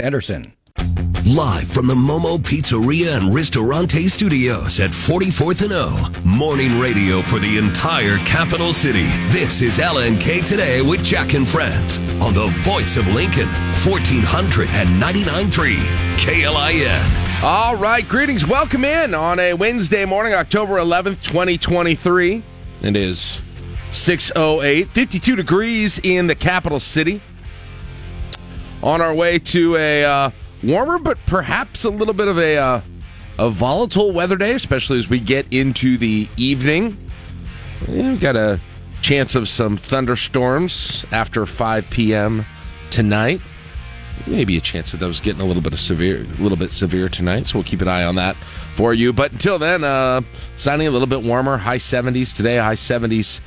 Anderson. Live from the Momo Pizzeria and Ristorante Studios at 44th and O. Morning radio for the entire capital city. This is LNK Today with Jack and Friends on the voice of Lincoln, 1499.3 KLIN. All right, greetings. Welcome in on a Wednesday morning, October 11th, 2023. It is 608, 52 degrees in the capital city. On our way to a uh, warmer, but perhaps a little bit of a uh, a volatile weather day, especially as we get into the evening. We've got a chance of some thunderstorms after 5 p.m. tonight. Maybe a chance of those getting a little bit of severe, a little bit severe tonight. So we'll keep an eye on that for you. But until then, uh, sunny, a little bit warmer, high 70s today, high 70s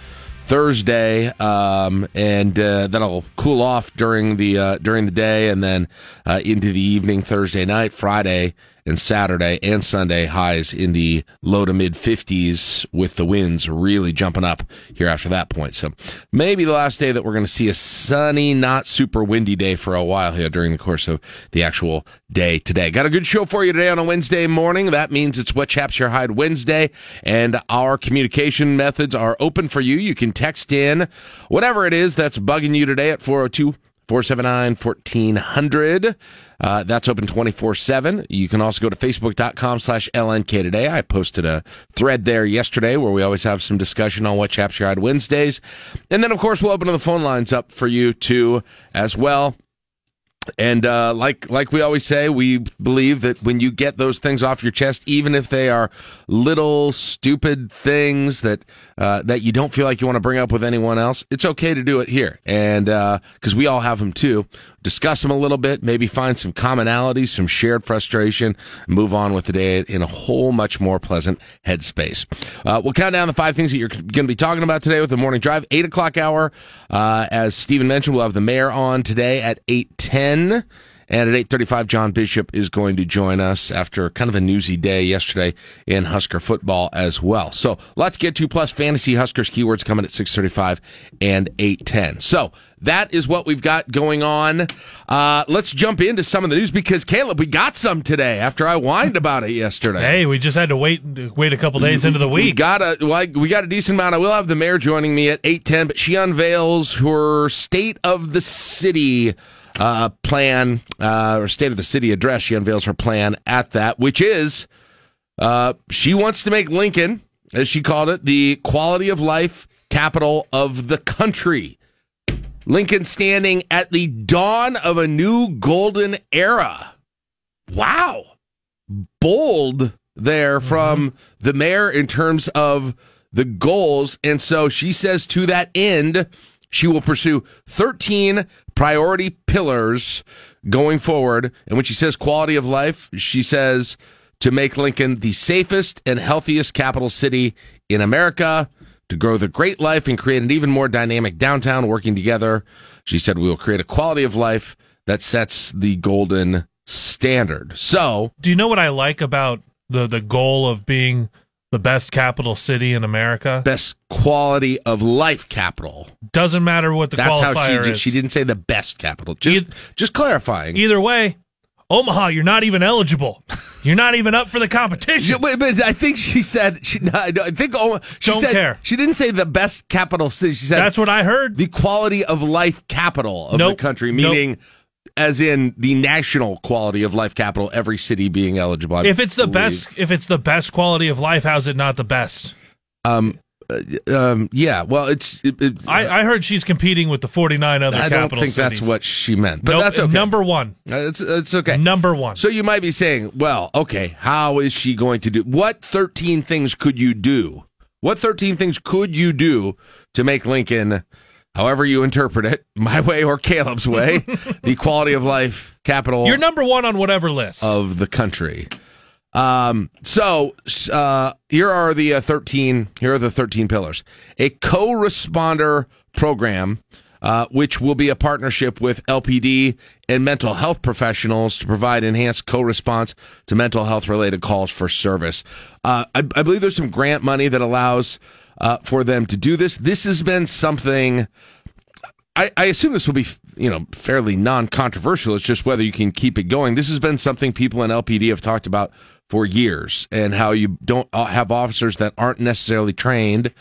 Thursday, um, and uh, that'll cool off during the uh, during the day, and then uh, into the evening Thursday night, Friday and Saturday and Sunday highs in the low to mid 50s with the winds really jumping up here after that point. So maybe the last day that we're going to see a sunny, not super windy day for a while here during the course of the actual day today. Got a good show for you today on a Wednesday morning. That means it's What Chaps Your Hide Wednesday, and our communication methods are open for you. You can text in whatever it is that's bugging you today at 402 479 1400. Uh, that's open 24 7. You can also go to facebook.com slash LNK today. I posted a thread there yesterday where we always have some discussion on what chaps your hide Wednesdays. And then, of course, we'll open the phone lines up for you too as well. And uh, like like we always say, we believe that when you get those things off your chest, even if they are little stupid things that uh, that you don't feel like you want to bring up with anyone else, it's okay to do it here. And because uh, we all have them too, discuss them a little bit, maybe find some commonalities, some shared frustration, move on with the day in a whole much more pleasant headspace. Uh, we'll count down the five things that you're going to be talking about today with the morning drive, eight o'clock hour. Uh, as Stephen mentioned, we'll have the mayor on today at eight ten. And at 8.35, John Bishop is going to join us after kind of a newsy day yesterday in Husker football as well. So let's get to plus fantasy Huskers keywords coming at 6.35 and 8.10. So that is what we've got going on. Uh, let's jump into some of the news because Caleb, we got some today after I whined about it yesterday. Hey, we just had to wait wait a couple days into the week. We got a like we got a decent amount. I will have the mayor joining me at 8.10, but she unveils her state of the city uh, plan uh, or state of the city address. She unveils her plan at that, which is uh, she wants to make Lincoln, as she called it, the quality of life capital of the country. Lincoln standing at the dawn of a new golden era. Wow. Bold there from mm-hmm. the mayor in terms of the goals. And so she says to that end, she will pursue 13 priority pillars going forward. And when she says quality of life, she says to make Lincoln the safest and healthiest capital city in America, to grow the great life and create an even more dynamic downtown working together. She said we will create a quality of life that sets the golden standard. So, do you know what I like about the the goal of being the best capital city in America. Best quality of life capital. Doesn't matter what the That's how she is. Did, she didn't say the best capital. Just, e- just clarifying. Either way, Omaha, you're not even eligible. You're not even up for the competition. but, but I think she said she. I think oh, she Don't said care. she didn't say the best capital city. She said that's what I heard. The quality of life capital of nope. the country, meaning. Nope as in the national quality of life capital, every city being eligible. I if it's the believe. best, if it's the best quality of life, how's it not the best? Um, uh, um, yeah. Well, it's. It, it, I, I, heard she's competing with the forty nine other. I don't think cities. that's what she meant, but nope, that's okay. Number one. Uh, it's it's okay. Number one. So you might be saying, well, okay, how is she going to do? What thirteen things could you do? What thirteen things could you do to make Lincoln? However you interpret it, my way or Caleb's way, the quality of life capital. You're number one on whatever list of the country. Um, so uh, here are the uh, thirteen. Here are the thirteen pillars. A co-responder program. Uh, which will be a partnership with LPD and mental health professionals to provide enhanced co-response to mental health related calls for service. Uh, I, I, believe there's some grant money that allows uh, for them to do this. This has been something. I, I, assume this will be you know, fairly non-controversial. It's just whether you can keep it going. This has been something people in LPD have talked about for years, and how you don't uh, have officers that aren't necessarily trained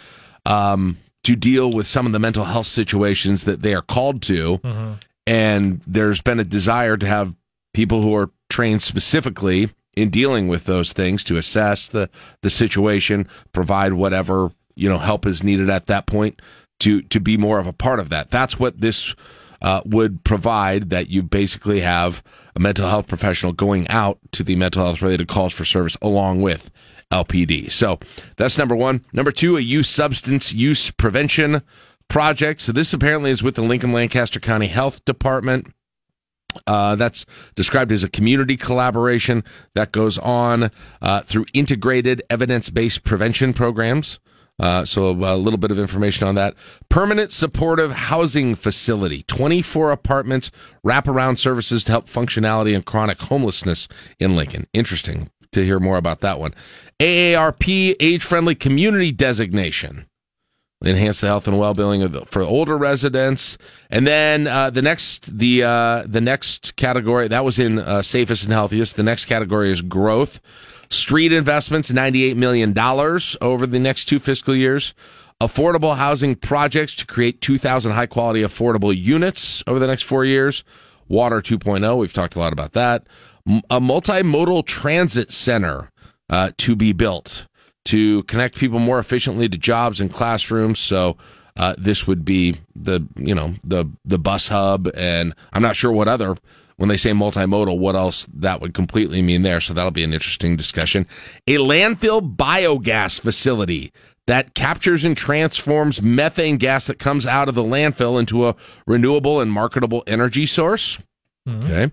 um, to deal with some of the mental health situations that they are called to. Mm-hmm. And there's been a desire to have people who are trained specifically in dealing with those things to assess the the situation, provide whatever you know help is needed at that point to to be more of a part of that. That's what this uh, would provide. That you basically have a mental health professional going out to the mental health related calls for service along with LPD. So that's number one. Number two, a youth substance use prevention project. So this apparently is with the Lincoln Lancaster County Health Department. Uh, that's described as a community collaboration that goes on uh, through integrated evidence based prevention programs. Uh, so a little bit of information on that. Permanent supportive housing facility, 24 apartments, wraparound services to help functionality and chronic homelessness in Lincoln. Interesting to hear more about that one. AARP age friendly community designation enhance the health and well-being of the, for older residents and then uh, the next the uh, the next category that was in uh, safest and healthiest the next category is growth street investments 98 million dollars over the next two fiscal years. Affordable housing projects to create 2000 high quality affordable units over the next 4 years. Water 2.0 we've talked a lot about that. A multimodal transit center uh, to be built to connect people more efficiently to jobs and classrooms. So uh, this would be the you know the the bus hub, and I'm not sure what other when they say multimodal, what else that would completely mean there. So that'll be an interesting discussion. A landfill biogas facility that captures and transforms methane gas that comes out of the landfill into a renewable and marketable energy source. Mm-hmm. Okay.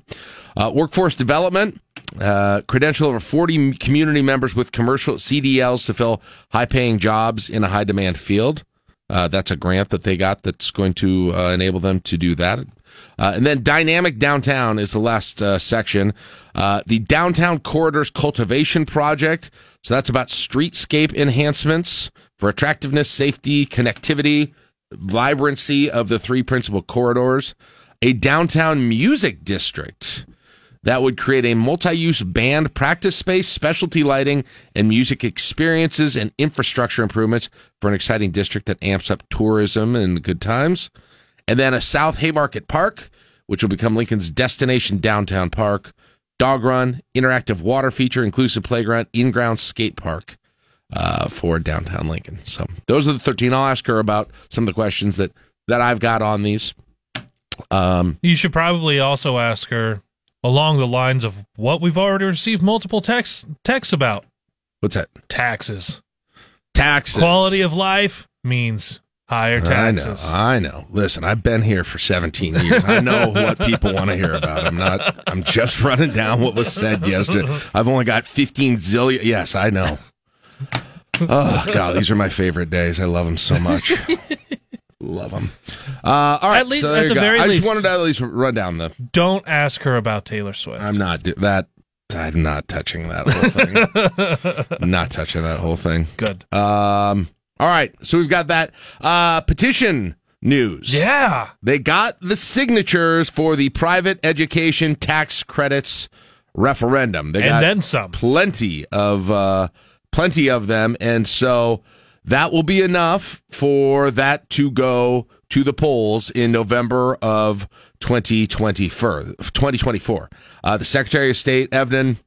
Uh, workforce development, uh, credential over 40 community members with commercial CDLs to fill high paying jobs in a high demand field. Uh, that's a grant that they got that's going to uh, enable them to do that. Uh, and then dynamic downtown is the last uh, section. the downtown corridors cultivation project. So that's about streetscape enhancements for attractiveness, safety, connectivity, vibrancy of the three principal corridors. A downtown music district that would create a multi-use band practice space, specialty lighting, and music experiences and infrastructure improvements for an exciting district that amps up tourism and good times. And then a South Haymarket Park, which will become Lincoln's destination downtown park. Dog run, interactive water feature, inclusive playground, in-ground skate park uh, for downtown Lincoln. So those are the 13. I'll ask her about some of the questions that, that I've got on these. Um, you should probably also ask her along the lines of what we've already received multiple texts texts about. What's that? Taxes. Taxes. Quality of life means higher taxes. I know. I know. Listen, I've been here for 17 years. I know what people want to hear about. I'm not I'm just running down what was said yesterday. I've only got 15 zillion. Yes, I know. Oh god, these are my favorite days. I love them so much. Love them. Uh, all right, at least, so at the go. very I least, just wanted to at least run down the. Don't ask her about Taylor Swift. I'm not that. I'm not touching that whole thing. not touching that whole thing. Good. Um. All right. So we've got that uh, petition news. Yeah. They got the signatures for the private education tax credits referendum. They and got then some. Plenty of uh, plenty of them, and so that will be enough for that to go to the polls in November of 2024. Uh, the Secretary of State, Evnen,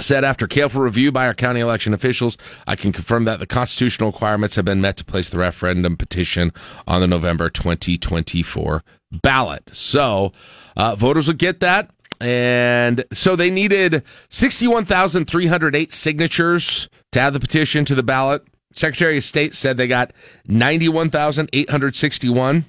said after careful review by our county election officials, I can confirm that the constitutional requirements have been met to place the referendum petition on the November 2024 ballot. So uh, voters will get that. And so they needed 61,308 signatures to add the petition to the ballot. Secretary of State said they got 91,861.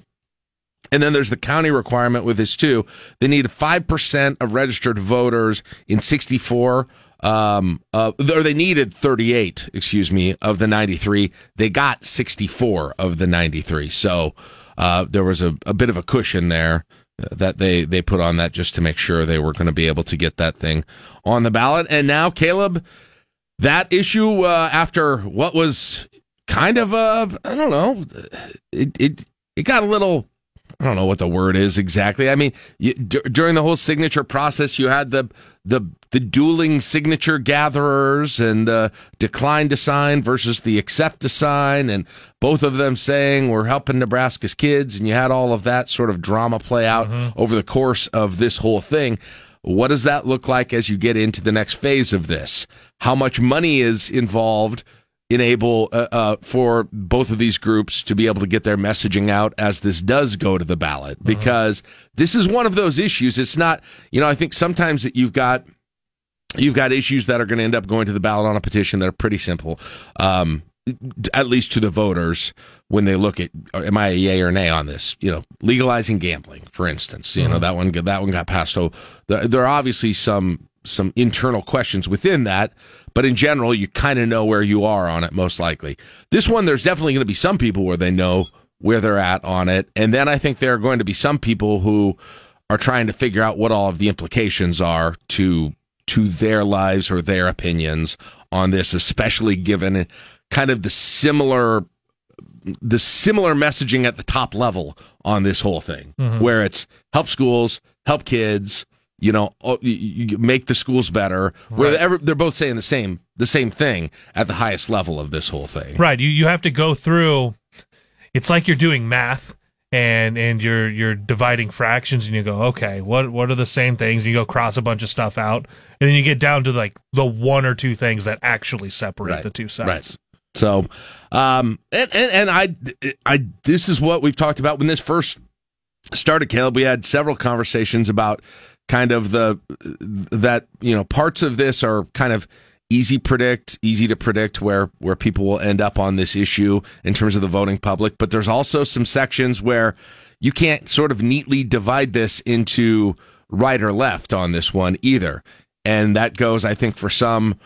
And then there's the county requirement with this too. They need 5% of registered voters in 64 um uh, or they needed 38 excuse me of the 93 they got 64 of the 93 so uh, there was a, a bit of a cushion there uh, that they they put on that just to make sure they were going to be able to get that thing on the ballot. And now caleb that issue uh, after what was kind of a I don't know it it it got a little I don't know what the word is exactly. I mean, you, d- during the whole signature process, you had the the the dueling signature gatherers and the decline to sign versus the accept to sign, and both of them saying we're helping Nebraska's kids, and you had all of that sort of drama play out mm-hmm. over the course of this whole thing. What does that look like as you get into the next phase of this? How much money is involved? Enable uh, uh, for both of these groups to be able to get their messaging out as this does go to the ballot mm-hmm. because this is one of those issues it's not you know i think sometimes that you've got you've got issues that are going to end up going to the ballot on a petition that are pretty simple um, at least to the voters when they look at am I a yay or nay on this? You know, legalizing gambling, for instance. You mm-hmm. know that one that one got passed. So there are obviously some some internal questions within that, but in general, you kind of know where you are on it most likely. This one, there's definitely going to be some people where they know where they're at on it, and then I think there are going to be some people who are trying to figure out what all of the implications are to to their lives or their opinions on this, especially given kind of the similar the similar messaging at the top level on this whole thing, mm-hmm. where it's help schools, help kids, you know, oh, you make the schools better. Where they're both saying the same the same thing at the highest level of this whole thing. Right. You you have to go through. It's like you're doing math and and you're you're dividing fractions and you go okay what what are the same things you go cross a bunch of stuff out and then you get down to like the one or two things that actually separate right. the two sides right so um and, and and i i this is what we've talked about when this first started caleb we had several conversations about kind of the that you know parts of this are kind of easy predict easy to predict where where people will end up on this issue in terms of the voting public. But there's also some sections where you can't sort of neatly divide this into right or left on this one either. And that goes i think for some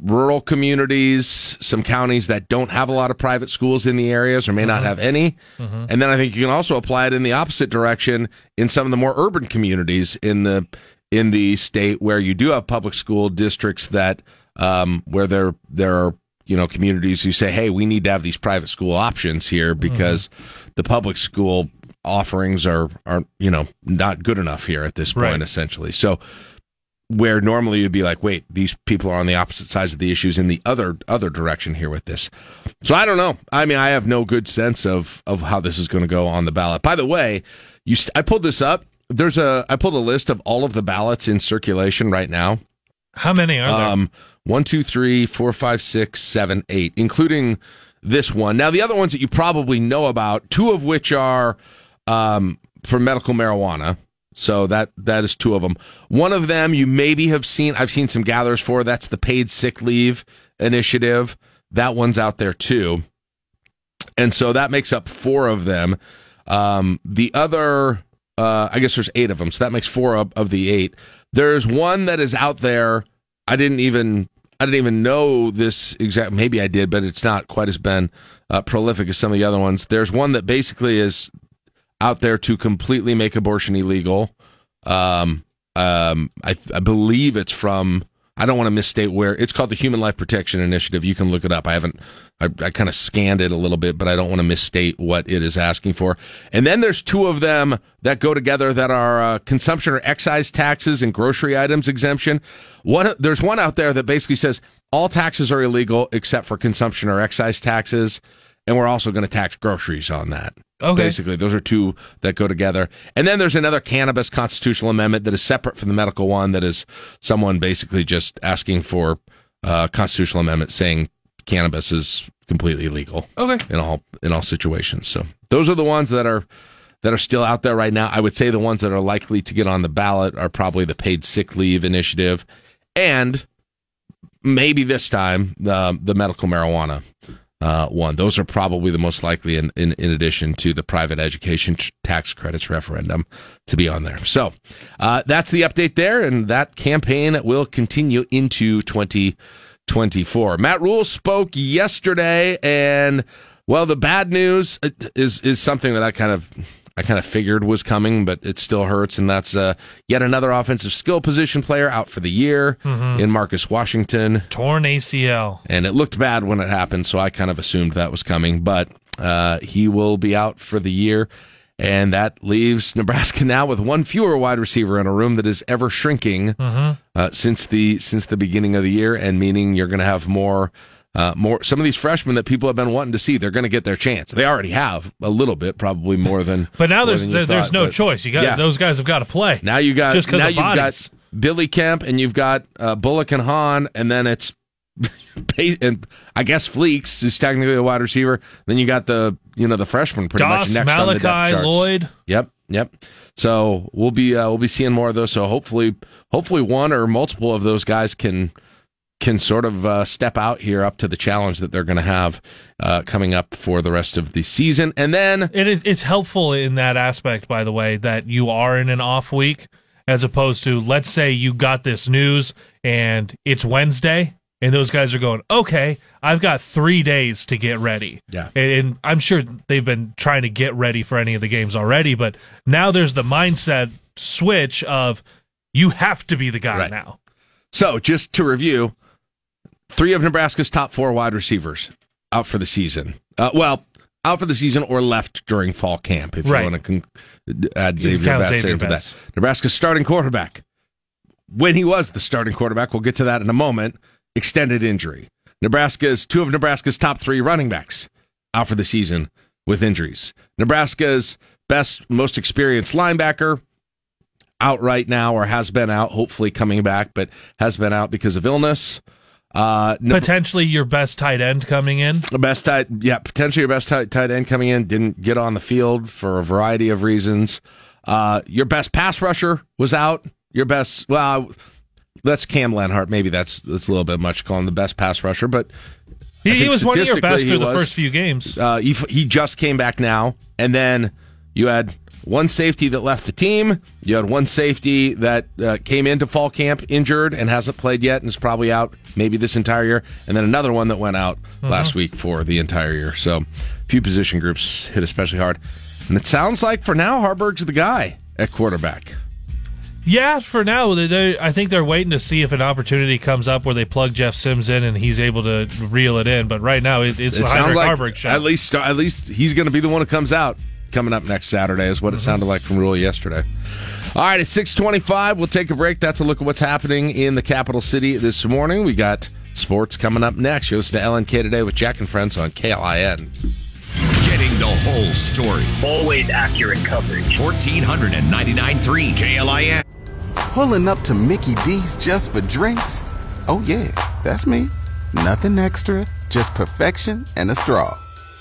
rural communities, some counties that don't have a lot of private schools in the areas or may mm-hmm. not have any. Mm-hmm. And then I think you can also apply it in the opposite direction in some of the more urban communities in the in the state where you do have public school districts that um, where there there are you know communities who say, hey, we need to have these private school options here mm-hmm. because mm-hmm. the public school offerings are are you know not good enough here at this point right. essentially. So where normally you'd be like, wait, these people are on the opposite sides of the issues in the other other direction here with this. So I don't know. I mean, I have no good sense of of how this is going to go on the ballot. By the way, you I pulled this up. There's a I pulled a list of all of the ballots in circulation right now. How many are there? Um, one, two, three, four, five, six, seven, eight, including this one. Now the other ones that you probably know about, two of which are um, for medical marijuana. So that that is two of them. One of them you maybe have seen. I've seen some gatherers for. That's the paid sick leave initiative. That one's out there too, and so that makes up four of them. Um, the other, uh, I guess there's eight of them, so that makes four of, of the eight. There's one that is out there. I didn't even I didn't even know this exact. Maybe I did, but it's not quite as been uh, prolific as some of the other ones. There's one that basically is out there to completely make abortion illegal. Um, um, I, I believe it's from. I don't want to misstate where it's called the Human Life Protection Initiative. You can look it up. I haven't. I, I kind of scanned it a little bit, but I don't want to misstate what it is asking for. And then there's two of them that go together that are uh, consumption or excise taxes and grocery items exemption. One there's one out there that basically says all taxes are illegal except for consumption or excise taxes, and we're also going to tax groceries on that. Okay. Basically, those are two that go together. And then there's another cannabis constitutional amendment that is separate from the medical one that is someone basically just asking for a uh, constitutional amendment saying cannabis is completely legal. Okay. In all in all situations. So those are the ones that are that are still out there right now. I would say the ones that are likely to get on the ballot are probably the paid sick leave initiative and maybe this time the the medical marijuana uh, one. Those are probably the most likely, in, in, in addition to the private education tax credits referendum, to be on there. So uh, that's the update there, and that campaign will continue into 2024. Matt Rhule spoke yesterday, and well, the bad news is is something that I kind of I kind of figured was coming, but it still hurts. And that's uh, yet another offensive skill position player out for the year mm-hmm. in Marcus Washington. Torn ACL. And it looked bad when it happened, so I kind of assumed that was coming. But uh, he will be out for the year. And that leaves Nebraska now with one fewer wide receiver in a room that is ever shrinking uh, since the since the beginning of the year, and meaning you're going to have more uh, more some of these freshmen that people have been wanting to see. They're going to get their chance. They already have a little bit, probably more than. But now there's there, there's no choice. You got Yeah. those guys have got to play. Now you got Just now you've bodies. got Billy Kemp and you've got uh, Bullock and Hahn, and then it's and I guess Fleeks is technically a wide receiver. Then you got the you know the freshman pretty Doss, much next on the depth Malachi, charts. Lloyd. Yep, yep. So we'll be uh, we'll be seeing more of those. So hopefully, hopefully one or multiple of those guys can can sort of uh, step out here up to the challenge that they're going to have uh, coming up for the rest of the season. And then It, it's helpful in that aspect, by the way, that you are in an off week as opposed to, let's say you got this news and it's Wednesday and those guys are going, okay, I've got three days to get ready. Yeah. And, and I'm sure they've been trying to get ready for any of the games already, but now there's the mindset switch of you have to be the guy Right. now. So, just to review, three of Nebraska's top four wide receivers out for the season. Uh, well, out for the season or left during fall camp, if Right. you want to con- add Zavier Betts into that. Nebraska's starting quarterback. When he was the starting quarterback, we'll get to that in a moment. Extended injury. Nebraska's two of Nebraska's top three running backs out for the season with injuries. Nebraska's best, most experienced linebacker out right now or has been out, hopefully coming back, but has been out because of illness. Uh, Neb- Potentially your best tight end coming in. the best tight, yeah, potentially your best tight, tight end coming in didn't get on the field for a variety of reasons. Uh, your best pass rusher was out. Your best, well, that's Cam Lenhardt. Maybe that's that's a little bit much calling the best pass rusher, but He, he was one of your best through the was. first few games. uh, he, he just came back now, and then you had one safety that left the team. You had one safety that uh, came into fall camp injured and hasn't played yet and is probably out maybe this entire year, and then another one that went out last week for the entire year. So, a few position groups hit especially hard, and it sounds like for now Haarberg's the guy at quarterback. Yeah, for now, they, they, I think they're waiting to see if an opportunity comes up where they plug Jeff Sims in and he's able to reel it in. But right now, it, it's It Heinrich like Haarberg show. at least at least he's going to be the one who comes out coming up next Saturday is what it mm-hmm. sounded like from Rhule yesterday. All right, it's six twenty-five. We'll take a break. That's a look at what's happening in the capital city this morning. We got sports coming up next. You listen to LNK today with Jack and Friends on KLIN. Getting the whole story. Always accurate coverage. 1499.3 KLIN. Pulling up to Mickey D's just for drinks? Oh, yeah, that's me. Nothing extra, just perfection and a straw.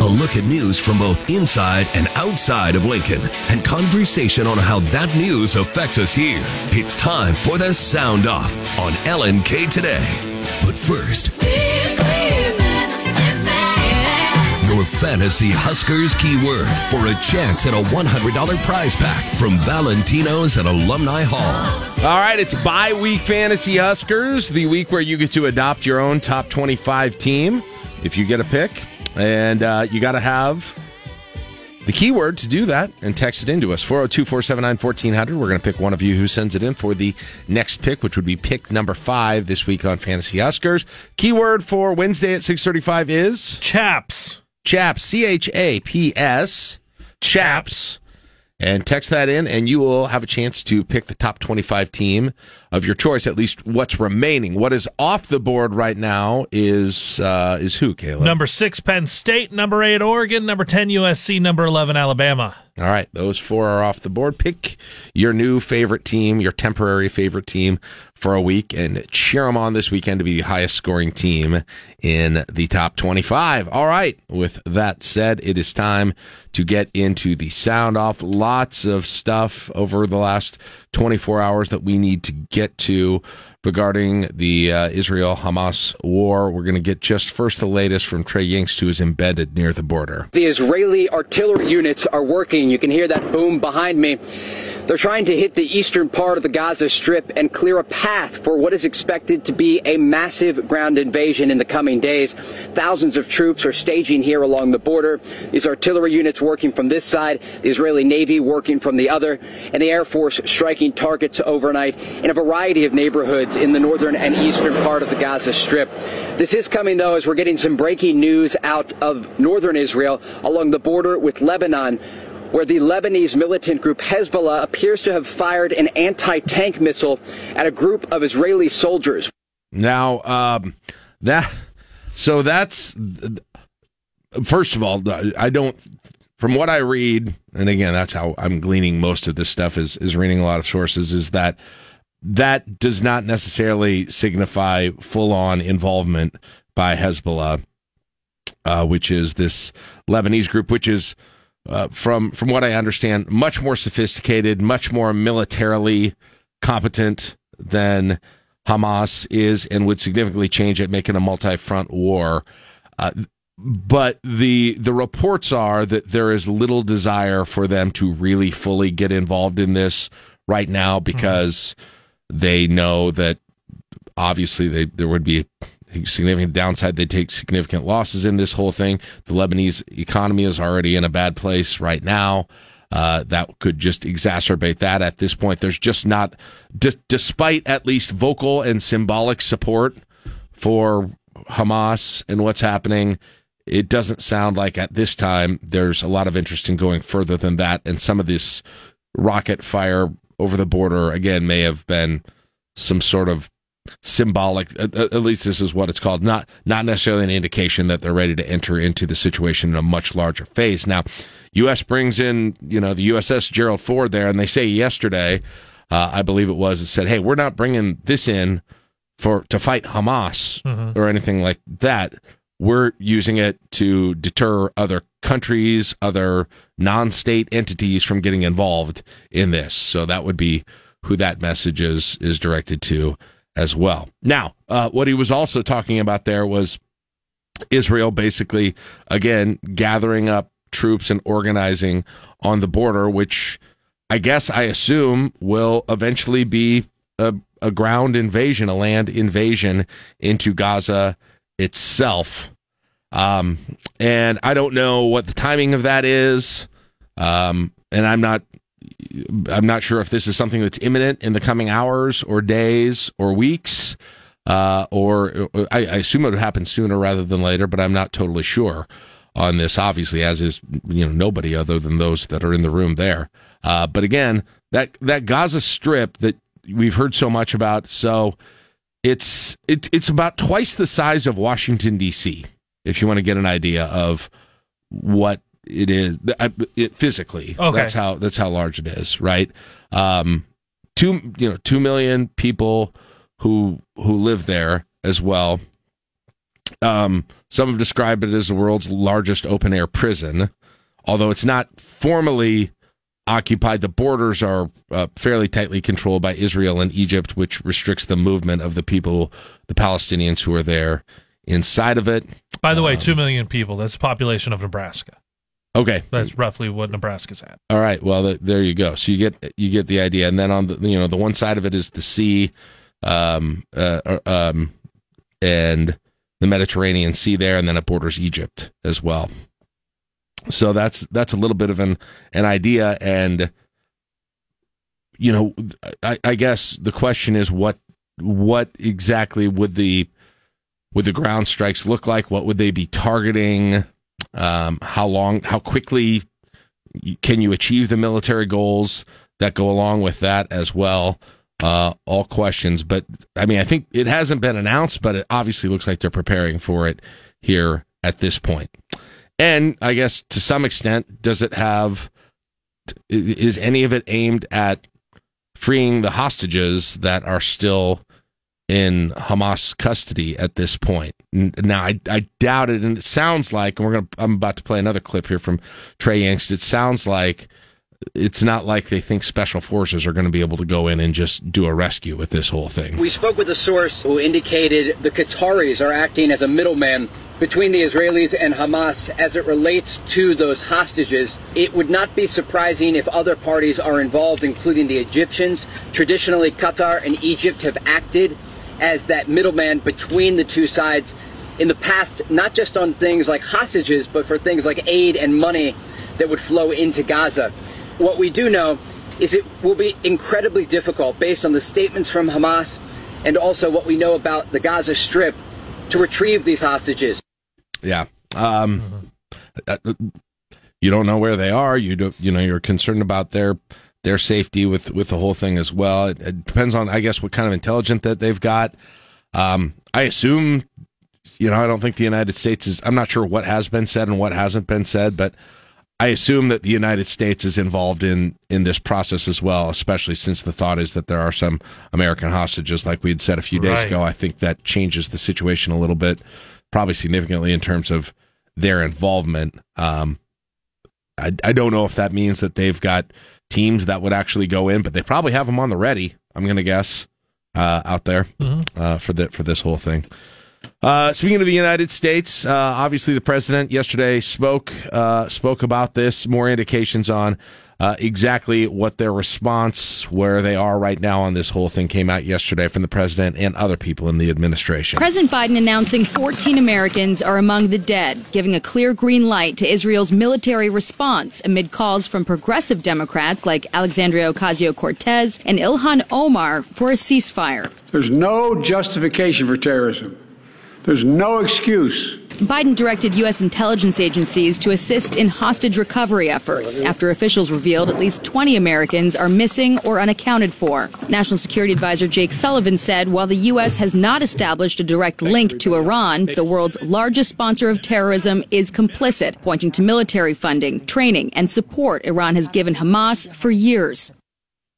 A look at news from both inside and outside of Lincoln and conversation on how that news affects us here. It's time for the Sound Off on LNK today. But first, your fantasy Huskers keyword for a chance at a $100 prize pack from Valentino's at Alumni Hall. All right, it's bye week fantasy Huskers, the week where you get to adopt your own top 25 team if you get a pick. And uh, you got to have the keyword to do that and text it into us 402 479 1400. We're going to pick one of you who sends it in for the next pick, which would be pick number five this week on Fantasy Huskers. Keyword for Wednesday at 635 is Chaps. chaps, C H A P S, chaps. And text that in, and you will have a chance to pick the top 25 team of your choice. At least what's remaining. What is off the board right now is uh, is who, Caleb? Number six, Penn State. Number eight, Oregon. Number 10, USC. Number 11, Alabama. All right, those four are off the board. Pick your new favorite team, your temporary favorite team for a week, and cheer them on this weekend to be the highest scoring team in the top 25. All right, with that said, it is time to get into the sound off. Lots of stuff over the last 24 hours that we need to get to regarding the uh, Israel Hamas war. We're going to get just first the latest from Trey Yingst, who is embedded near the border. The Israeli artillery units are working. You can hear that boom behind me. They're trying to hit the eastern part of the Gaza Strip and clear a path for what is expected to be a massive ground invasion in the coming days. Thousands of troops are staging here along the border. These artillery units working from this side, the Israeli Navy working from the other, and the Air Force striking targets overnight in a variety of neighborhoods in the northern and eastern part of the Gaza Strip. This is coming, though, as we're getting some breaking news out of northern Israel along the border with Lebanon where the Lebanese militant group Hezbollah appears to have fired an anti tank missile at a group of Israeli soldiers. Now, um, that so that's first of all, I don't. From what I read, and again, that's how I'm gleaning most of this stuff is is reading a lot of sources. Is that that does not necessarily signify full on involvement by Hezbollah, uh, which is this Lebanese group, which is uh, from from what I understand, much more sophisticated, much more militarily competent than Hamas is, and would significantly change it, making a multi-front war. Uh, but the the reports are that there is little desire for them to really fully get involved in this right now because mm-hmm. They know that obviously they, there would be significant downside. They take significant losses in this whole thing. The Lebanese economy is already in a bad place right now. Uh, that could just exacerbate that at this point. There's just not, d- despite at least vocal and symbolic support for Hamas and what's happening, it doesn't sound like at this time there's a lot of interest in going further than that. And some of this rocket fire over the border, again, may have been some sort of symbolic at, at, least this is what it's called not not necessarily an indication that they're ready to enter into the situation in a much larger phase now us brings in you know the uss gerald ford there and they say yesterday uh, i believe it was it said hey we're not bringing this in for to fight hamas mm-hmm. or anything like that we're using it to deter other countries other non-state entities from getting involved in this so that would be who that message is is directed to as well. Now, uh, what he was also talking about there was Israel basically, again, gathering up troops and organizing on the border, which I guess I assume will eventually be a, a ground invasion, a land invasion into Gaza itself. Um, and I don't know what the timing of that is. Um, and I'm not I'm not sure if this is something that's imminent in the coming hours or days or weeks, uh, or I, I, assume it would happen sooner rather than later, but I'm not totally sure on this. Obviously, as is you know nobody other than those that are in the room there. Uh, but again, that that Gaza Strip that we've heard so much about, so it's it, it's about twice the size of Washington D.C. If you want to get an idea of what it is it, physically. Okay. That's how that's how large it is, right? Um, two you know two million people who who live there as well. Um, some have described it as the world's largest open air prison, although it's not formally occupied. The borders are uh, fairly tightly controlled by Israel and Egypt, which restricts the movement of the people, the Palestinians who are there inside of it. By the way, um, two million people. That's the population of Nebraska. Okay, that's roughly what Nebraska's at. All right, well the, there you go. So you get you get the idea, and then on the you know the one side of it is the sea, um, uh, uh, um, and the Mediterranean Sea there, and then it borders Egypt as well. So that's that's a little bit of an an idea, and you know, I, I guess the question is what what exactly would the would the ground strikes look like? What would they be targeting? Um, how long, how quickly can you achieve the military goals that go along with that as well? uh, all questions. But I mean, I think it hasn't been announced, but it obviously looks like they're preparing for it here at this point. And I guess to some extent, does it have? Is any of it aimed at freeing the hostages that are still in Hamas custody at this point. Now, I, I doubt it, and it sounds like, and we're gonna. I'm about to play another clip here from Trey Yingst. It sounds like it's not like they think special forces are going to be able to go in and just do a rescue with this whole thing. We spoke with a source who indicated the Qataris are acting as a middleman between the Israelis and Hamas as it relates to those hostages. It would not be surprising if other parties are involved, including the Egyptians. Traditionally, Qatar and Egypt have acted as that middleman between the two sides in the past, not just on things like hostages, but for things like aid and money that would flow into Gaza. What we do know is it will be incredibly difficult based on the statements from Hamas and also what we know about the Gaza Strip to retrieve these hostages. Yeah. Um, uh, you don't know where they are. You do, you know, you're concerned about their their safety with with the whole thing as well. It, it depends on, I guess, what kind of intelligence that they've got. Um, I assume, you know, I don't think the United States is. I'm not sure what has been said and what hasn't been said, but I assume that the United States is involved in in this process as well, especially since the thought is that there are some American hostages, like we had said a few days Right. ago. I think that changes the situation a little bit, probably significantly in terms of their involvement. Um, I, I don't know if that means that they've got teams that would actually go in, but they probably have them on the ready. I'm going to guess uh, out there uh, for the for this whole thing. Uh, speaking of the United States, uh, obviously the president yesterday spoke uh, spoke about this. More indications on uh, exactly what their response, where they are right now on this whole thing, came out yesterday from the president and other people in the administration. President Biden announcing 14 Americans are among the dead, giving a clear green light to Israel's military response amid calls from progressive Democrats like Alexandria Ocasio Cortez and Ilhan Omar for a ceasefire. There's no justification for terrorism. There's no excuse. Biden directed U.S. intelligence agencies to assist in hostage recovery efforts after officials revealed at least 20 Americans are missing or unaccounted for. National Security Advisor Jake Sullivan said while the U.S. has not established a direct link to Iran, the world's largest sponsor of terrorism is complicit, pointing to military funding, training, and support Iran has given Hamas for years.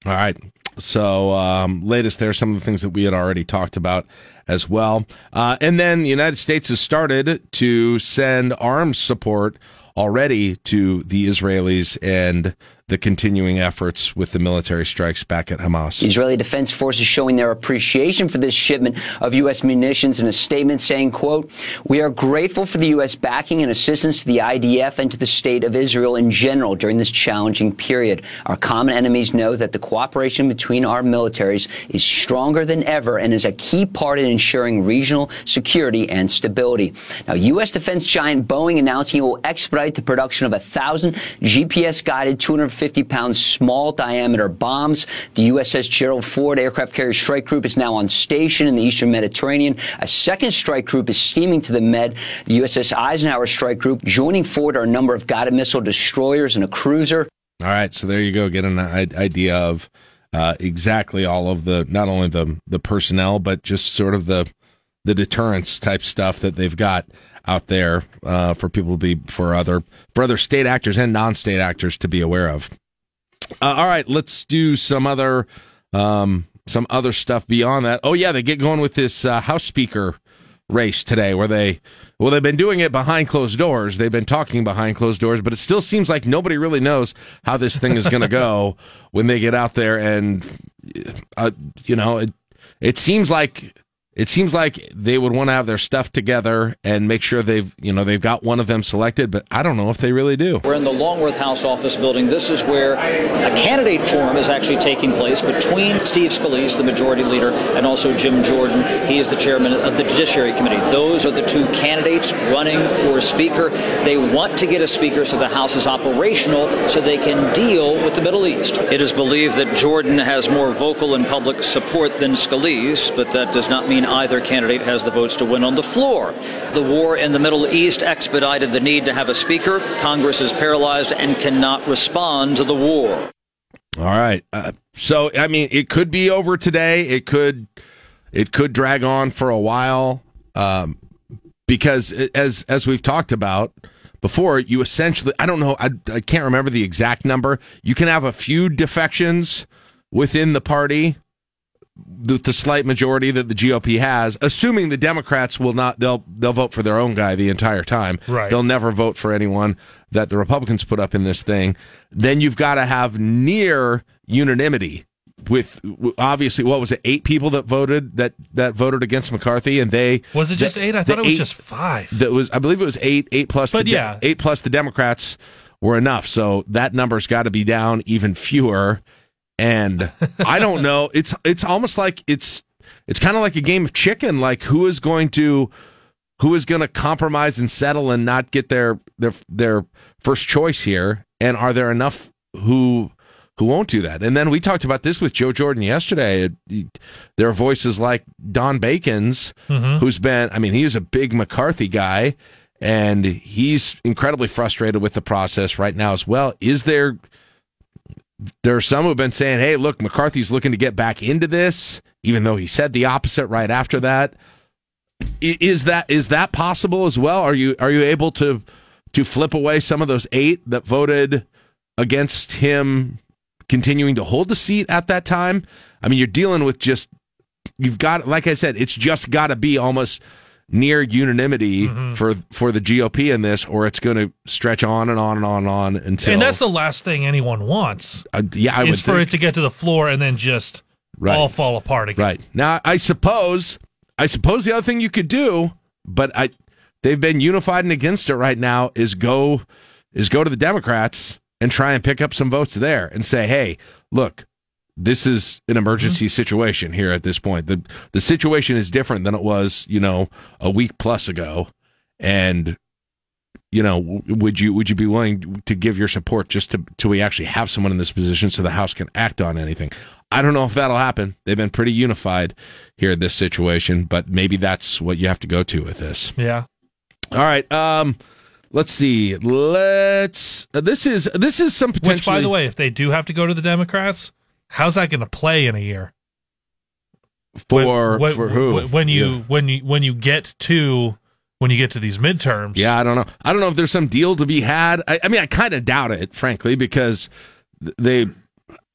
All right. So, um, latest there, some of the things that we had already talked about as well. Uh, and then the United States has started to send arms support already to the Israelis and the continuing efforts with the military strikes back at Hamas. Israeli Defense Forces showing their appreciation for this shipment of U.S. munitions in a statement saying, quote, We are grateful for the U.S. backing and assistance to the IDF and to the state of Israel in general during this challenging period. Our common enemies know that the cooperation between our militaries is stronger than ever and is a key part in ensuring regional security and stability. Now, U.S. defense giant Boeing announcing it will expedite the production of a thousand GPS-guided 250 pound small diameter bombs. The USS Gerald Ford aircraft carrier strike group is now on station in the eastern Mediterranean. A second strike group is steaming to the Med. The USS Eisenhower strike group joining Ford are a number of guided missile destroyers and a cruiser. All right, so there you go. Get an idea of uh, exactly all of the not only the the personnel, but just sort of the the deterrence type stuff that they've got out there uh, for people to be for other for other state actors and non-state actors to be aware of. Uh, all right, let's do some other um, some other stuff beyond that. Oh yeah, they get going with this uh, House Speaker race today, where they well they've been doing it behind closed doors. They've been talking behind closed doors, but it still seems like nobody really knows how this thing is going to go when they get out there. And uh, you know, it it seems like it seems like they would want to have their stuff together and make sure they've you know they've got one of them selected, but I don't know if they really do. We're in the Longworth House office building. This is where a candidate forum is actually taking place between Steve Scalise, the majority leader, and also Jim Jordan. He is the chairman of the Judiciary Committee. Those are the two candidates running for speaker. They want to get a speaker so the House is operational so they can deal with the Middle East. It is believed that Jordan has more vocal and public support than Scalise, but that does not mean either candidate has the votes to win on the floor. The war in the Middle East expedited the need to have a speaker. Congress is paralyzed and cannot respond to the war. All right. Uh, so I mean, it could be over today. It could it could drag on for a while um, because as as we've talked about before, you essentially I don't know I, I can't remember the exact number. You can have a few defections within the party. The, the slight majority that the GOP has, assuming the Democrats will not, they'll they'll vote for their own guy the entire time. Right. They'll never vote for anyone that the Republicans put up in this thing. Then you've got to have near unanimity with obviously what was it eight people that voted that that voted against McCarthy and they Was it just the- eight? I thought it was eight- just five. That was I believe it was eight eight plus But the De- yeah. eight plus the Democrats were enough so that number's got to be down even fewer and I don't know. It's it's almost like it's it's kind of like a game of chicken. Like who is going to who is going to compromise and settle and not get their their their first choice here? And are there enough who who won't do that? And then we talked about this with Joe Jordan yesterday. There are voices like Don Bacon's Mhm. who's been I mean he's a big McCarthy guy and he's incredibly frustrated with the process right now as well. Is there there are some who've been saying, "Hey, look, McCarthy's looking to get back into this," even though he said the opposite right after that. Is that is that possible as well? Are you are you able to to flip away some of those eight that voted against him continuing to hold the seat at that time? I mean, you're dealing with just you've got like I said, it's just got to be almost near unanimity for for the GOP in this, or it's going to stretch on and on and on and on until and that's the last thing anyone wants. uh, yeah, I is for think. it to get to the floor and then just Right. all fall apart again. Right. Now, I suppose, I suppose the other thing you could do, but I, they've been unified and against it right now, is go, is go to the Democrats and try and pick up some votes there and say, hey, look, this is an emergency situation here at this point. the The situation is different than it was, you know, a week plus ago, and you know, would you would you be willing to give your support just to till we actually have someone in this position so the House can act on anything? I don't know if that'll happen. They've been pretty unified here in this situation, but maybe that's what you have to go to with this. Yeah. All right. Um, let's see. Let's. Uh, this is this is some potentially. Which, by the way, if they do have to go to the Democrats, how's that going to play in a year? for when, for who? when- When you Yeah. when you when you get to when you get to these midterms. Yeah, I don't know. I don't know if there's some deal to be had. I, I mean, I kind of doubt it, frankly, because they.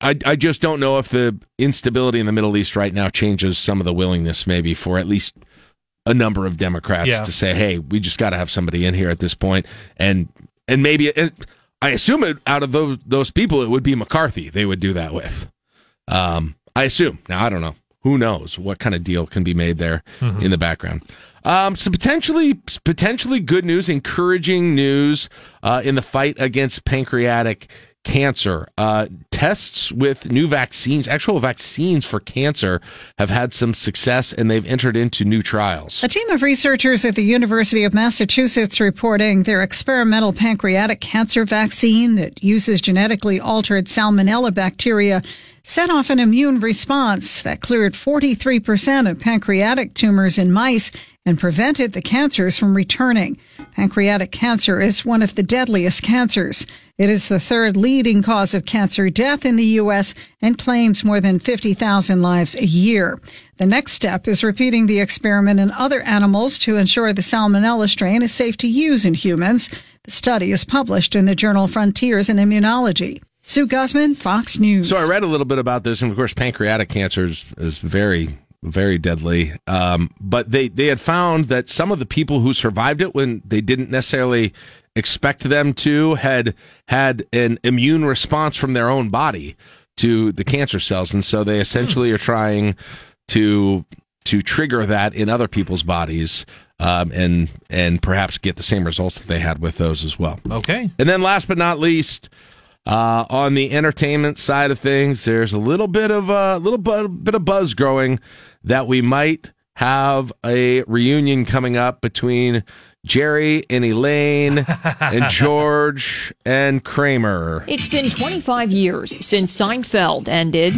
I, I just don't know if the instability in the Middle East right now changes some of the willingness, maybe for at least a number of Democrats Yeah. to say, "Hey, we just got to have somebody in here at this point," and and maybe I assume it, out of those those people, it would be McCarthy. They would do that with. Um, I assume. Now I don't know. Who knows what kind of deal can be made there Mhm. in the background. Um, so potentially, potentially good news, encouraging news uh, in the fight against pancreatic cancer. Uh, tests with new vaccines, actual vaccines for cancer, have had some success, and they've entered into new trials. A team of researchers at the University of Massachusetts reporting their experimental pancreatic cancer vaccine that uses genetically altered salmonella bacteria set off an immune response that cleared 43% of pancreatic tumors in mice and prevented the cancers from returning. Pancreatic cancer is one of the deadliest cancers. It is the third leading cause of cancer death in the U.S. and claims more than 50,000 lives a year. The next step is repeating the experiment in other animals to ensure the salmonella strain is safe to use in humans. The study is published in the journal Frontiers in Immunology. Sue Guzman, Fox News. So I read a little bit about this, and of course, pancreatic cancer is, is very, very deadly. Um, but they they had found that some of the people who survived it when they didn't necessarily expect them to had had an immune response from their own body to the cancer cells, and so they essentially are trying to to trigger that in other people's bodies. Um, and and perhaps get the same results that they had with those as well. Okay. And then last but not least, uh, on the entertainment side of things, there's a little bit of a little bu- bit of buzz growing that we might have a reunion coming up between Jerry and Elaine and George and Kramer. It's been 25 years since Seinfeld ended.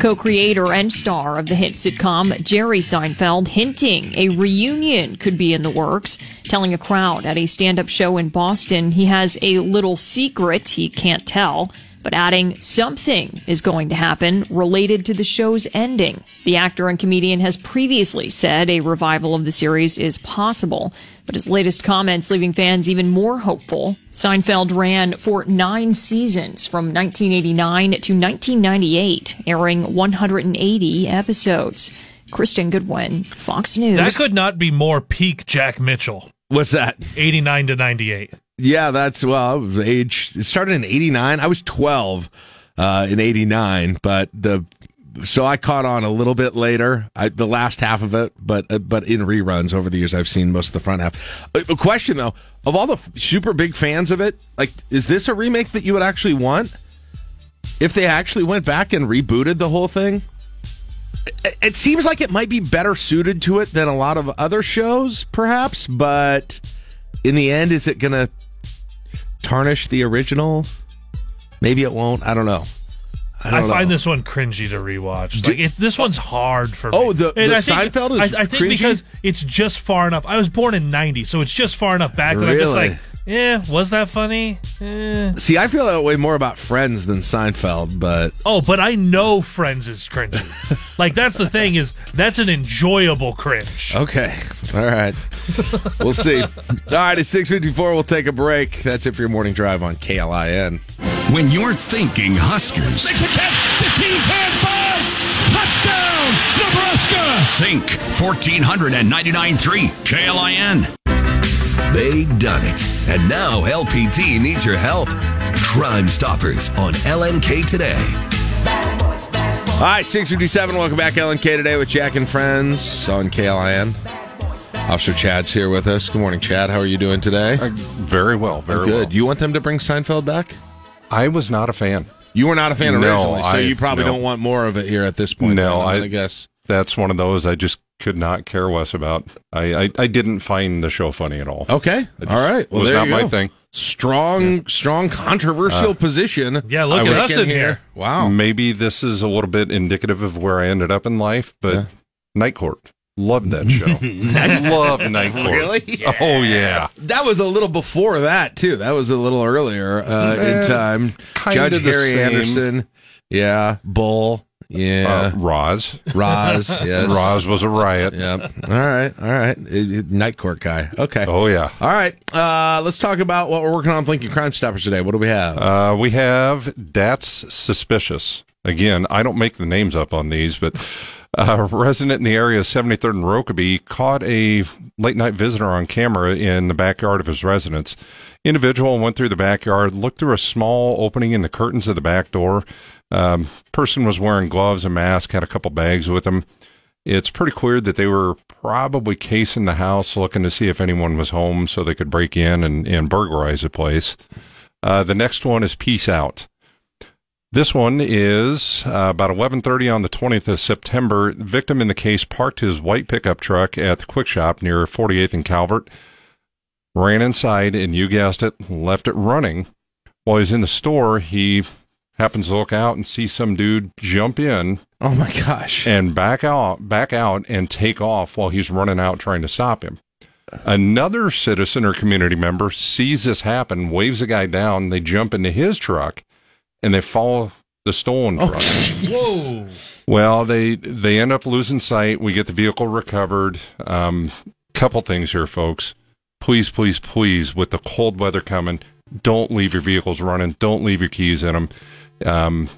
Co creator and star of the hit sitcom, Jerry Seinfeld, hinting a reunion could be in the works, telling a crowd at a stand up show in Boston he has a little secret he can't tell but adding something is going to happen related to the show's ending. The actor and comedian has previously said a revival of the series is possible, but his latest comments leaving fans even more hopeful. Seinfeld ran for nine seasons from 1989 to 1998, airing 180 episodes. Kristen Goodwin, Fox News. That could not be more peak Jack Mitchell. What's that? 89 to 98. Yeah, that's well, age it started in '89. I was 12 uh, in '89, but the so I caught on a little bit later, I, the last half of it, but uh, but in reruns over the years, I've seen most of the front half. A, a question though, of all the f- super big fans of it, like, is this a remake that you would actually want? If they actually went back and rebooted the whole thing, it, it seems like it might be better suited to it than a lot of other shows, perhaps. But in the end, is it going to tarnish the original? Maybe it won't. I don't know. I, I, know. find this one cringy to rewatch. Like it, this one's hard for oh, me. Oh, the- the I think, Seinfeld is I, I think cringy? because it's just far enough. I was born in '90, so it's just far enough back that I'm just Really? like, yeah, was that funny? Eh. See, I feel that way more about Friends than Seinfeld, but Oh, but I know Friends is cringy. like that's the thing is that's an enjoyable cringe. okay. All right. We'll see. All right, it's 654. We'll take a break. That's it for your morning drive on KLIN. When you're thinking Huskers, Makes a catch. 15, 10, 5. Touchdown, Nebraska. think 1499.3 KLIN. They done it. And now LPD needs your help. Crime Stoppers on LNK today. All right, 657. Welcome back, LNK today with Jack and Friends on KLIN. Officer Chad's here with us. Good morning, Chad. How are you doing today? Uh, very well, very good. well. You want them to bring Seinfeld back? I was not a fan. You were not a fan No, originally, so I- you probably no. don't want more of it here at this point. No, then, I, I guess. that's one of those I just could not care less about. I, I, I didn't find the show funny at all. Okay. Just- All right. Well, was not my thing. Strong, strong, controversial Uh, position. Yeah, look I at us in in here. Wow. Maybe this is a little bit indicative of where I ended up in life, but Night Court. Loved that show. I love Night Court. Really? Oh, yeah. That was a little before that too. That was a little earlier uh, in Eh, time. kinda Judge the Harry same. Anderson, yeah, Bull, yeah, Uh, Roz. Roz, yes, Roz was a riot. Yep. All right, all right. It- it- Night court guy. Okay. Oh, yeah. All right. Uh, let's talk about what we're working on. with Lincoln Crime Stoppers today. What do we have? Uh, we have That's Suspicious. Again, I don't make the names up on these, but a resident in the area of 73rd and Rokeby caught a late night visitor on camera in the backyard of his residence. Individual went through the backyard, looked through a small opening in the curtains of the back door. Um, person was wearing gloves, a mask, had a couple bags with him. It's pretty clear that they were probably casing the house, looking to see if anyone was home so they could break in and, and burglarize the place. Uh, the next one is Peace Out. This one is uh, about 11:30 on the 20th of September. The victim in the case parked his white pickup truck at the Kwik Shop near 48th and Calvert, ran inside, and you guessed it, left it running. While he's in the store, he happens to look out and see some dude jump in. Oh my gosh! And back out, back out, and take off while he's running out trying to stop him. Another citizen or community member sees this happen, waves the guy down. They jump into his truck, and they follow the stolen truck. Whoa. Well, they they end up losing sight. We get the vehicle recovered. Um, couple things here, folks. Please, please, please, with the cold weather coming, don't leave your vehicles running. Don't leave your keys in them. Um,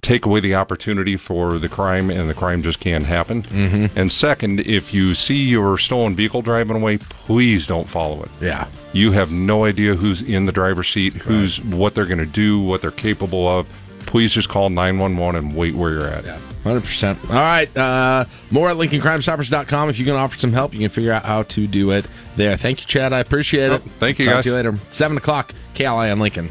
take away the opportunity for the crime, and the crime just can't happen. Mm-hmm. And second, if you see your stolen vehicle driving away, please don't follow it. Yeah. You have no idea who's in the driver's seat, who's what they're going to do, what they're capable of. Please just call 911 and wait where you're at. Yeah. 100%. All right. Uh, more at LincolnCrimeStoppers.com. If you can offer some help, you can figure out how to do it there. Thank you, Chad. I appreciate Oh, it. thank you, Talk guys. to you later. 7 o'clock, KLIN Lincoln.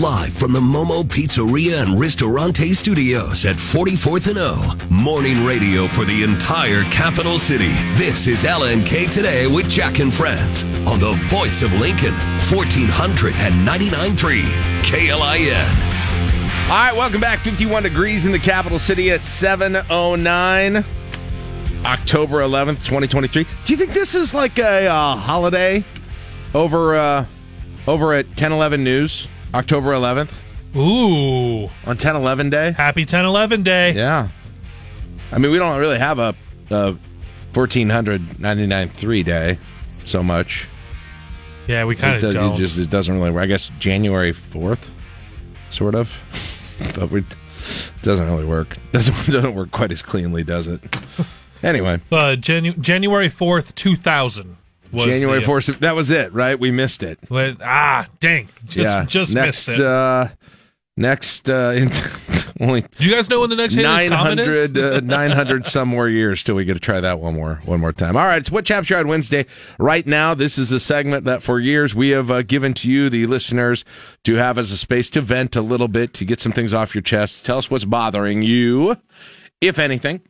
Live from the Momo Pizzeria and Ristorante Studios at 44th and O. Morning radio for the entire capital city. This is LNK Today with Jack and Friends on the voice of Lincoln, 1499.3 KLIN. All right, welcome back. 51 degrees in the capital city at 709, October 11th, 2023. Do you think this is like a uh, holiday over uh, over at 1011 News, October 11th? Ooh. On 1011 Day? Happy 1011 Day. Yeah. I mean, we don't really have a, a 1499.3 day so much. Yeah, we kind of don't. It just it doesn't really work. I guess January 4th, sort of. but we, it doesn't really work. Doesn't doesn't work quite as cleanly, does it? Anyway, uh, Janu- January 4th, 2000. January 4th. That was it, right? We missed it. But, ah, dang. Just, yeah. just next, missed it. Uh, next, uh, in only Do you guys know when the next Comet 900, uh, 900 some more years till we get to try that one more one more time. All right, it's what Chaps on Wednesday. Right now, this is a segment that for years we have uh, given to you, the listeners, to have as a space to vent a little bit, to get some things off your chest. Tell us what's bothering you, if anything.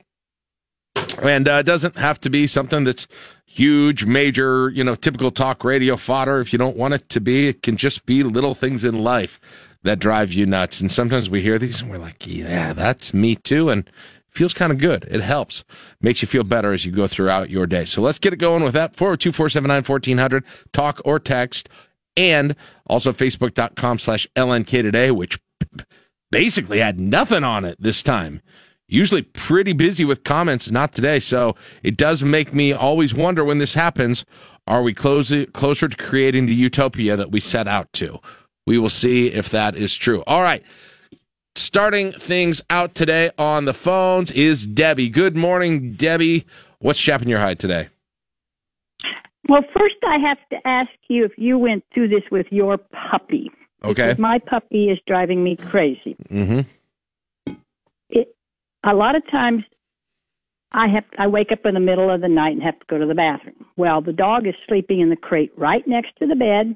And uh, it doesn't have to be something that's huge, major, you know, typical talk radio fodder. If you don't want it to be, it can just be little things in life that drive you nuts. And sometimes we hear these and we're like, yeah, that's me too. And it feels kind of good. It helps, makes you feel better as you go throughout your day. So let's get it going with that. 402 479 1400, talk or text. And also facebook.com slash LNK today, which basically had nothing on it this time. Usually pretty busy with comments, not today. So it does make me always wonder when this happens, are we close, closer to creating the utopia that we set out to? We will see if that is true. All right. Starting things out today on the phones is Debbie. Good morning, Debbie. What's chapping your hide today? Well, first I have to ask you if you went through this with your puppy. Okay. Because my puppy is driving me crazy. Mm-hmm. A lot of times I have I wake up in the middle of the night and have to go to the bathroom. Well, the dog is sleeping in the crate right next to the bed.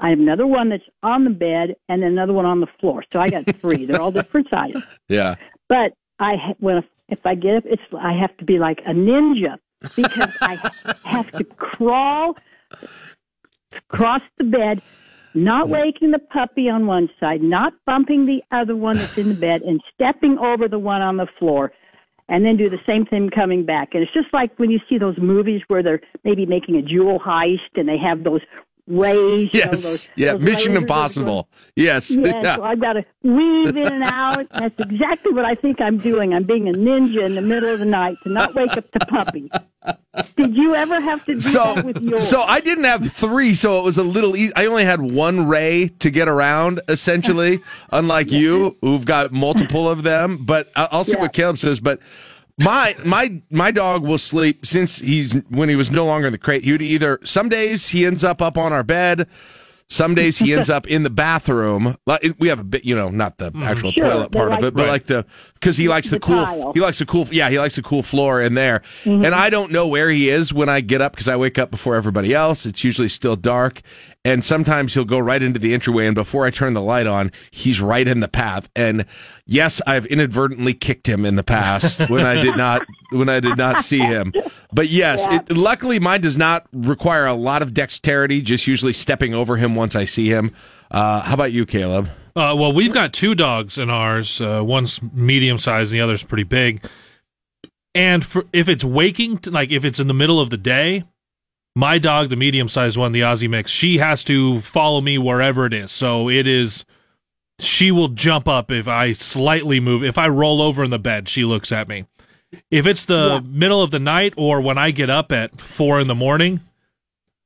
I have another one that's on the bed and another one on the floor. So I got three. They're all different sizes. Yeah. But I when if I get up, it's I have to be like a ninja because I have to crawl across the bed, not waking the puppy on one side, not bumping the other one that's in the bed, and stepping over the one on the floor. And then do the same thing coming back. And it's just like when you see those movies where they're maybe making a jewel heist and they have those rays. Yes. those- yeah. those Mission Impossible. Yes. Yes, Yeah. so I've got to weave in and out. That's exactly what I think I'm doing. I'm being a ninja in the middle of the night to not wake up the puppy. Did you ever have to do so, that with yours? so I didn't have three, so it was a little easy. I only had one ray to get around, essentially, unlike you, who've got multiple of them. But I'll see Yeah. what Caleb says. But my my my dog will sleep since he's when he was no longer in the crate. He would either some days he ends up up on our bed. Some days he ends up in the bathroom. Like we have a bit, you know, not the actual Sure, toilet part like of it, but the- like the because he likes the, the cool. tile. He likes the cool. Yeah, he likes the cool floor in there. Mhm. And I don't know where he is when I get up because I wake up before everybody else. It's usually still dark, and sometimes he'll go right into the entryway. And before I turn the light on, he's right in the path. And yes, I've inadvertently kicked him in the past when I did not when I did not see him. But yes, it, luckily mine does not require a lot of dexterity. Just usually stepping over him once I see him. Uh, how about you, Caleb? Uh, well, we've got two dogs in ours. Uh, one's medium sized, and the other's pretty big. And for, if it's waking, like if it's in the middle of the day, my dog, the medium sized one, the Aussie mix, she has to follow me wherever it is. So it is she will jump up if I slightly move. If I roll over in the bed, she looks at me. If it's the middle of the night or when I get up at four in the morning,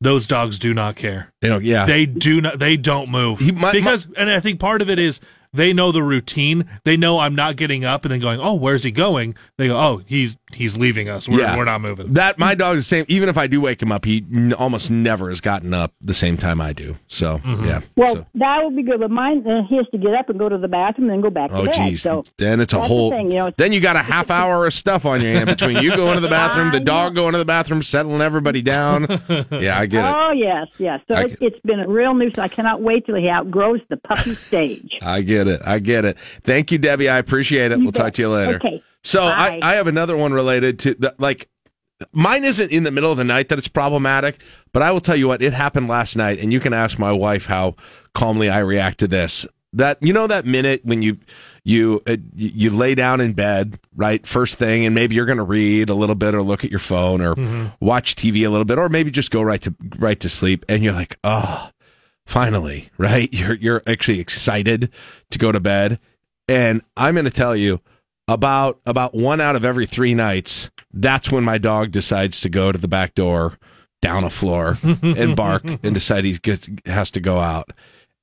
those dogs do not care. They don't, yeah. They do not. They don't move because, and I think part of it is they know the routine. They know I'm not getting up and then going, "Oh, where's he going?" They go, "Oh, he's he's leaving us. We're, Yeah. we're not moving." That my dog is the same. Even if I do wake him up, he n- almost never has gotten up the same time I do. So Mm-hmm. yeah. Well, that would be good, but mine uh, he has to get up and go to the bathroom and then go back to Oh bed. geez, So then it's a whole. The thing, you know, then you got a half hour of stuff on your hand between you going to the bathroom, the dog going to the bathroom, settling everybody down. Yeah, I get it. Oh yes, yes. So it, it's been a real nuisance. I cannot wait till he outgrows the puppy stage. I get it. I get it. Thank you, Debbie. I appreciate it. You we'll talk to you later. Okay. So I, Bye. I have another one related to the, like mine isn't in the middle of the night that it's problematic, but I will tell you what it happened last night, and you can ask my wife how calmly I react to this. That you know that minute when you you uh, you you lay down in bed right first thing, and maybe you're going to read a little bit or look at your phone or watch TV a little bit, or maybe just go right to right to sleep, and you're like, oh, finally, right? You're you're actually excited to go to bed. And I'm going to tell you about about one out of every 3 nights, that's when my dog decides to go to the back door, down a floor and bark and decide he gets has to go out.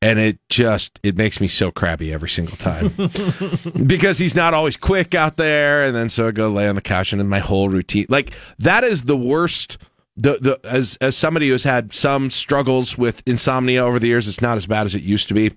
And it just it makes me so crabby every single time. because he's not always quick out there and then so I go lay on the couch and then my whole routine like that is the worst the the as as somebody who's had some struggles with insomnia over the years it's not as bad as it used to be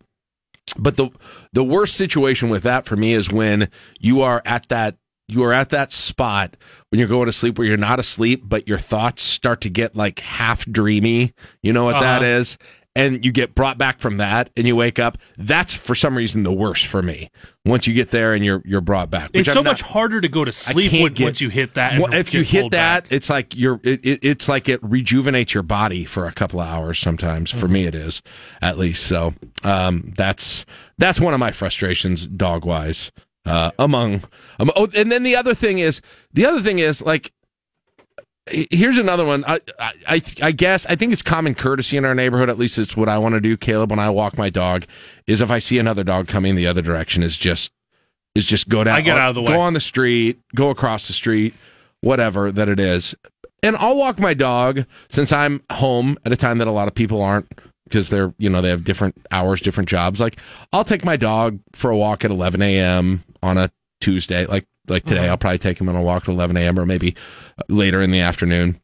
but the the worst situation with that for me is when you are at that you are at that spot when you're going to sleep where you're not asleep but your thoughts start to get like half dreamy you know what that Uh-huh. is and you get brought back from that and you wake up that's for some reason the worst for me once you get there and you're you're brought back It's I'm so not- much harder to go to sleep when, get- once you hit that. Well, if you hit that, back. it's like you're. It, it, it's like it rejuvenates your body for a couple of hours. Sometimes, for Mm-hmm. me, it is at least. So, um, that's that's one of my frustrations, dog wise. Uh, among, um, oh, and then the other thing is the other thing is like. Here's another one. I, I, I, I guess I think it's common courtesy in our neighborhood. At least it's what I want to do, Caleb. When I walk my dog, is if I see another dog coming the other direction, is just is just go down. I get out of the way. Go on the street. Go across the street. Whatever that it is, and I'll walk my dog since I'm home at a time that a lot of people aren't because they're you know they have different hours, different jobs. Like I'll take my dog for a walk at 11 a.m. on a Tuesday, like like today. I'll probably take him on a walk at 11 a.m. or maybe later in the afternoon.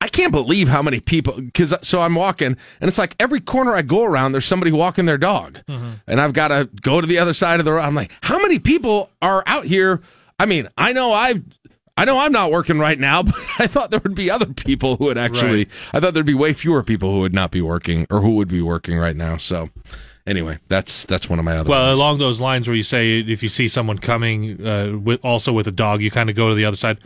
I can't believe how many people because so I'm walking and it's like every corner I go around there's somebody walking their dog mm-hmm. and I've got to go to the other side of the road. I'm like, how many people are out here? I mean, I know I I know I'm not working right now, but I thought there would be other people who would actually I thought there'd be way fewer people who would not be working or who would be working right now. So anyway, that's that's one of my other Well, ones. along those lines, where you say if you see someone coming uh, with also with a dog, you kind of go to the other side.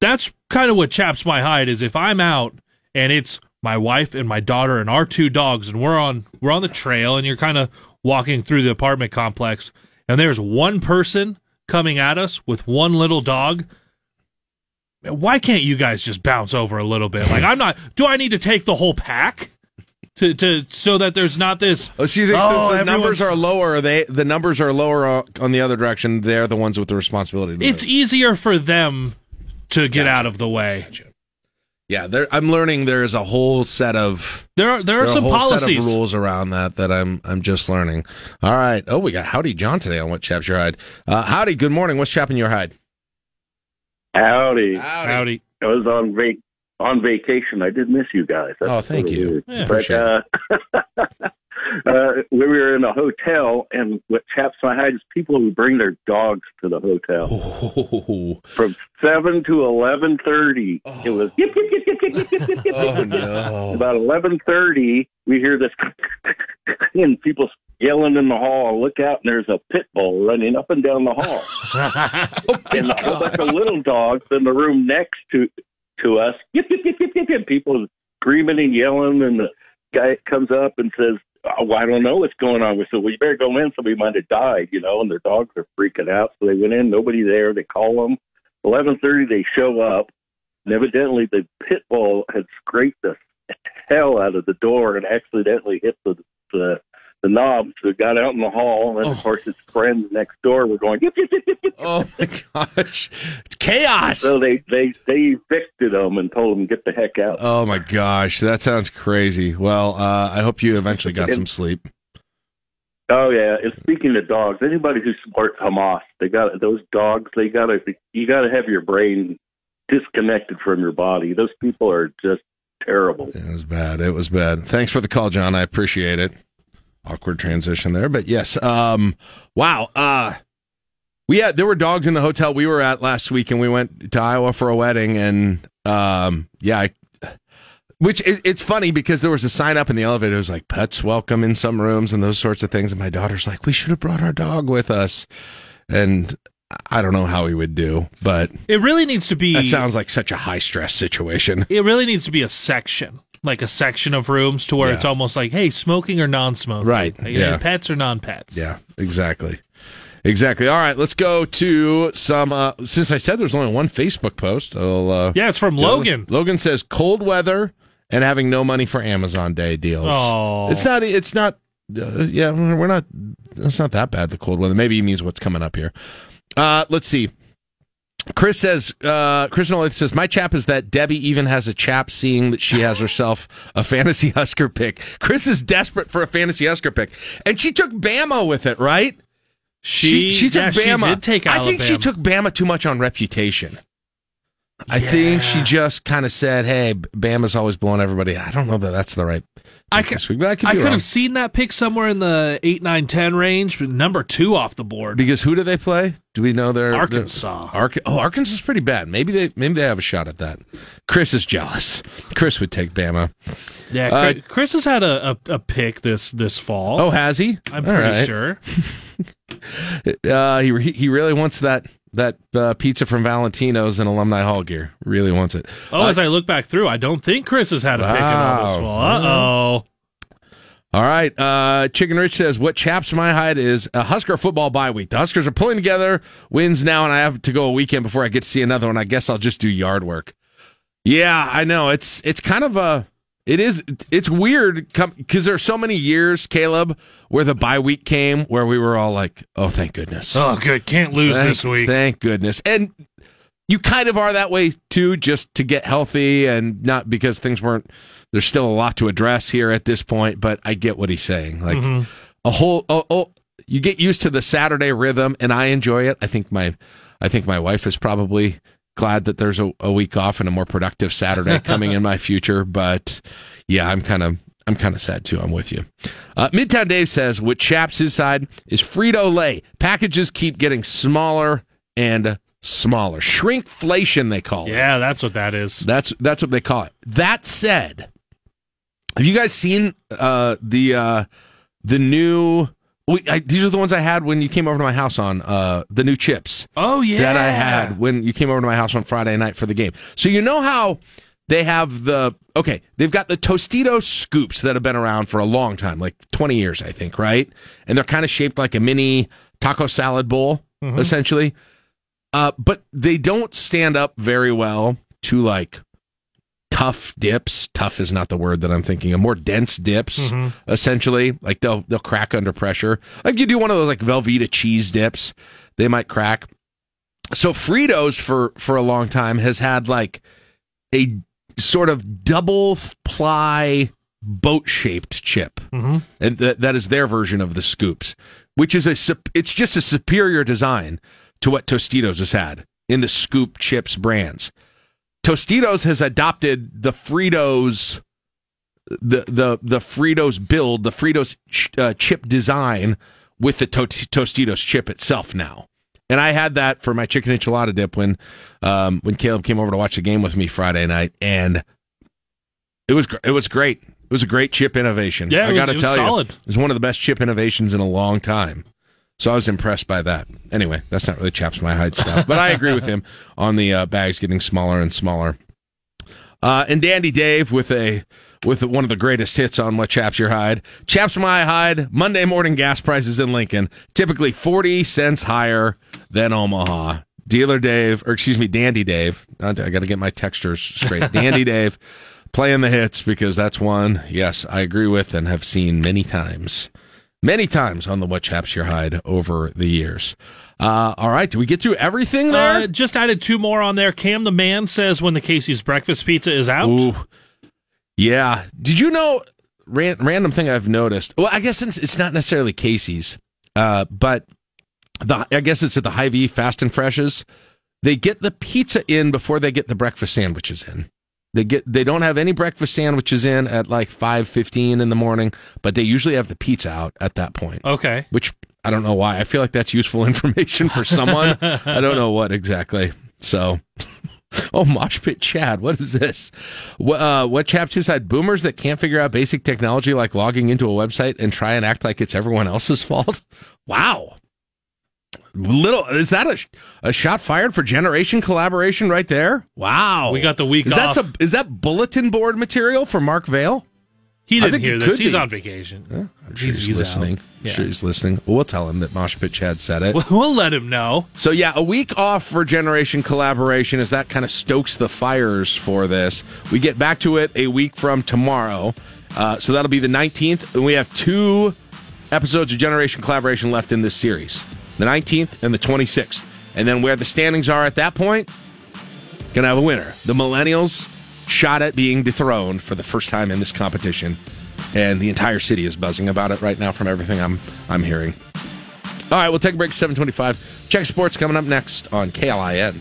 That's kind of what chaps my hide. Is if I'm out and it's my wife and my daughter and our two dogs, and we're on we're on the trail, and you're kind of walking through the apartment complex, and there's one person coming at us with one little dog. Why can't you guys just bounce over a little bit? Like I'm not. Do I need to take the whole pack? To, to so that there's not this. Oh, so you think "Oh, the numbers are lower, they the numbers are lower uh, on the other direction. They're the ones with the responsibility. To It's move. easier for them to get out of the way. yeah. There, I'm learning. There is a whole set of There are there are a some whole set policies. of rules around that that I'm I'm just learning. All right. Oh, we got Howdy John today on what chaps your hide. Uh, howdy. Good morning. What's chapping your hide? Howdy. Howdy. I was on vac- on vacation. I did miss you guys. That's oh, thank you. Yeah, but uh, uh, we were in a hotel, and what chaps my hide is people who bring their dogs to the hotel oh. from seven to eleven thirty. Oh. It was yip, yip, yip, yip, yip, yip, yip, oh, no. about eleven thirty. We hear this, and people yelling in the hall. Look out, and there's a pit bull running up and down the hall, oh and a bunch of little dogs in the room next to to us. Yip, yip, yip, yip, yip, yip. People screaming and yelling, and the guy comes up and says, oh, "I don't know what's going on." We said, "Well, you better go in. Somebody might have died, you know." And their dogs are freaking out, so they went in. Nobody there. They call them. Eleven thirty, they show up. And evidently, the pit bull had scraped the hell out of the door and accidentally hit the the, the knobs that got out in the hall, and of course his friends next door were going. Yip, yip, yip. Oh my gosh, it's chaos. So they they they evicted them and told them get the heck out. Oh my gosh, that sounds crazy. Well, uh, I hope you eventually got some sleep. Oh yeah. And speaking of dogs, anybody who supports Hamas, they got those dogs. They got to you got to have your brain disconnected from your body. Those people are just terrible. It was bad. It was bad. Thanks for the call, John. I appreciate it. Awkward transition there, but yes. Um, wow. Uh, we had there were dogs in the hotel we were at last week, and we went to Iowa for a wedding, and um, yeah, I, which it, it's funny because there was a sign up in the elevator. It was like pets welcome in some rooms and those sorts of things. And my daughter's like, we should have brought our dog with us, and I don't know how we would do, but It really needs to be. that sounds like such a high stress situation. It really needs to be a section, like a section of rooms, to where Yeah. it's almost like, hey, smoking or non-smoking, Right, Like, yeah. pets or non-pets. Yeah, exactly. Exactly. All right, let's go to some. Uh, since I said there's only one Facebook post, I'll, uh, Yeah, it's from Logan. Logan says cold weather and having no money for Amazon Day deals. Oh. it's not. It's not. Uh, yeah, we're not. It's not that bad. The cold weather. Maybe he means what's coming up here. Uh, let's see. Chris says, uh, Chris Nolan says, my chap is that Debbie even has a chap seeing that she has herself a fantasy Husker pick. Chris is desperate for a fantasy Husker pick. And she took Bama with it, right? She- she took yeah, she Bama. take I think she took Bama too much on reputation. I think she just kind of said, "Hey, Bama's always blowing everybody." I don't know that that's the right. I this week, I could I could wrong. have seen that pick somewhere in the 8, 9, 10 range, but number two off the board. Because who do they play? Do we know their Arkansas. Ark- oh, Arkansas is pretty bad. Maybe they maybe they have a shot at that. Chris is jealous. Chris would take Bama. Yeah, Uh, Chris, Chris has had a, a, a pick this this fall. Oh, has he? I'm All pretty right. sure. Uh, he- he really wants that that uh, pizza from Valentino's and Alumni Hall gear. Really wants it. Oh, Uh, as I look back through, I don't think Chris has had a pick in all this Wow. fall. Uh oh. All right. Uh, Chicken Rich says, What chaps my hide is a Husker football bye week. The Huskers are pulling together wins now, and I have to go a weekend before I get to see another one. I guess I'll just do yard work. Yeah, I know. It's it's kind of a it is it's weird because there's so many years, Caleb, where the bye week came where we were all like, "Oh, thank goodness." Oh, good. Can't lose Thank- this week. Thank goodness. And you kind of are that way too, just to get healthy and not because things weren't. There's still a lot to address here at this point, but I get what he's saying. Like Mhm. a whole, oh, oh, you get used to the Saturday rhythm, and I enjoy it. I think my, I think my wife is probably glad that there's a, a week off and a more productive Saturday coming in my future. But yeah, I'm kind of. I'm kind of sad too. I'm with you. Uh, Midtown Dave says what chaps his side is Frito Lay. Packages keep getting smaller and smaller. Shrinkflation, they call it. Yeah, that's what that is. That's that's what they call it. That said, have you guys seen uh, the uh, the new? We, I, these are the ones I had when you came over to my house on uh, the new chips. Oh yeah, that I had when you came over to my house on Friday night for the game. So you know how they have the okay, they've got the Tostitos scoops that have been around for a long time, like 20 years I think, right? And they're kind of shaped like a mini taco salad bowl Mhm. essentially. Uh, but they don't stand up very well to like tough dips. Tough is not the word that I'm thinking of. More dense dips, Mhm. essentially. Like they'll they'll crack under pressure. Like you do one of those like Velveeta cheese dips, they might crack. So Fritos for for a long time has had like a sort of double ply boat shaped chip, Mhm. and that that is their version of the scoops, which is a sup- it's just a superior design to what Tostitos has had in the scoop chips brands. Tostitos has adopted the Fritos the the the Fritos build, the Fritos ch- uh, chip design with the to- Tostitos chip itself now. And I had that for my chicken enchilada dip when um, when Caleb came over to watch the game with me Friday night, and it was gr- it was great. It was a great chip innovation. Yeah, I got to tell solid. you, it was one of the best chip innovations in a long time. So I was impressed by that. Anyway, that's not really chaps my hide stuff, but I agree with him on the uh, bags getting smaller and smaller. Uh, and Dandy Dave with a with one of the greatest hits on what chaps your hide. Chaps my hide. Monday morning gas prices in Lincoln typically forty cents higher than Omaha. Dealer Dave, or excuse me, Dandy Dave. I got to get my textures straight. Dandy Dave playing the hits because that's one. Yes, I agree with and have seen many times. Many times on the What Chaps Your Hide over the years. Uh, all right, do we get through everything there? Uh, just added two more on there. Cam the man says when the Casey's breakfast pizza is out. Ooh. Yeah. Did you know? Ran, random thing I've noticed. Well, I guess it's, it's not necessarily Casey's, uh, but the I guess it's at the Hy-Vee Fast and Freshes. They get the pizza in before they get the breakfast sandwiches in. They get they don't have any breakfast sandwiches in at like five fifteen in the morning, but they usually have the pizza out at that point. Okay. Which I don't know why. I feel like that's useful information for someone. I don't know what exactly. So Oh, Mosh Pit Chad, what is this? What, uh, what chaps decide boomers that can't figure out basic technology like logging into a website and try and act like it's everyone else's fault? Wow. Little is that a, a shot fired for generation collaboration right there? Wow. We got the week is off. That some, is that bulletin board material for Mark Vale? He didn't hear this. He's be. on vacation. Yeah, I'm sure He's- he's, listening. I'm sure he's listening. We'll tell him that Mosh Pit Chad said it. We'll let him know. So yeah, a week off for generation collaboration as that kind of stokes the fires for this. We get back to it a week from tomorrow, uh, so that'll be the 19th, and we have two episodes of generation collaboration left in this series: the 19th and the 26th. And then where the standings are at that point, gonna have a winner. The millennials shot at being dethroned for the first time in this competition, and the entire city is buzzing about it right now from everything I'm I'm hearing. All right, we'll take a break. Seven twenty-five. Check sports coming up next on KLIN.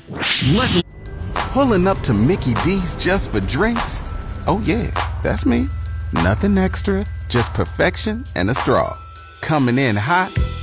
Pulling up to Mickey D's just for drinks? Oh, yeah, that's me. Nothing extra, just perfection and a straw. Coming in hot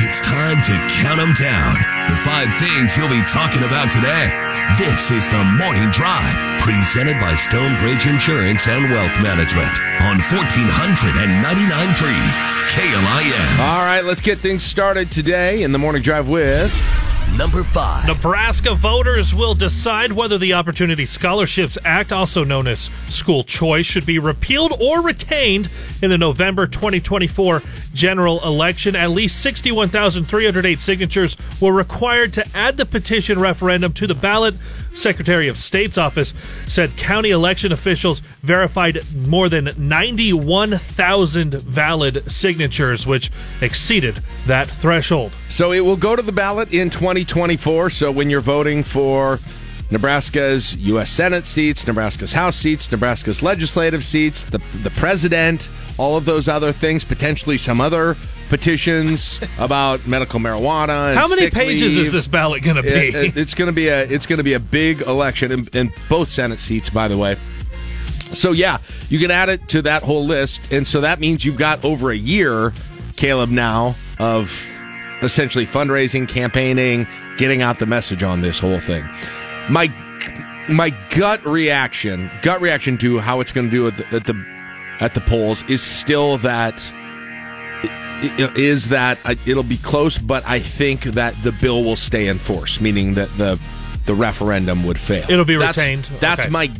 It's time to count them down. The five things you'll be talking about today. This is the Morning Drive, presented by Stonebridge Insurance and Wealth Management on 1499.3 KLIN. All right, let's get things started today in the morning drive with number five. Nebraska voters will decide whether the Opportunity Scholarships Act, also known as school choice, should be repealed or retained in the November 2024 general election. At least 61,308 signatures were required to add the petition referendum to the ballot. Secretary of State's office said county election officials verified more than 91,000 valid signatures, which exceeded that threshold. So it will go to the ballot in 2024. So when you're voting for Nebraska's U.S. Senate seats, Nebraska's House seats, Nebraska's legislative seats, the the president, all of those other things, potentially some other petitions about medical marijuana. And How many pages leave. is this ballot going to be? It- it- it's going to be a it's going to be a big election in, in both Senate seats, by the way. So yeah, you can add it to that whole list, and so that means you've got over a year, Caleb, now of essentially fundraising, campaigning, getting out the message on this whole thing. My my gut reaction, gut reaction to how it's going to do at the, at the at the polls is still that is that it'll be close, but I think that the bill will stay in force, meaning that the the referendum would fail. It'll be That's- retained. That's Okay. my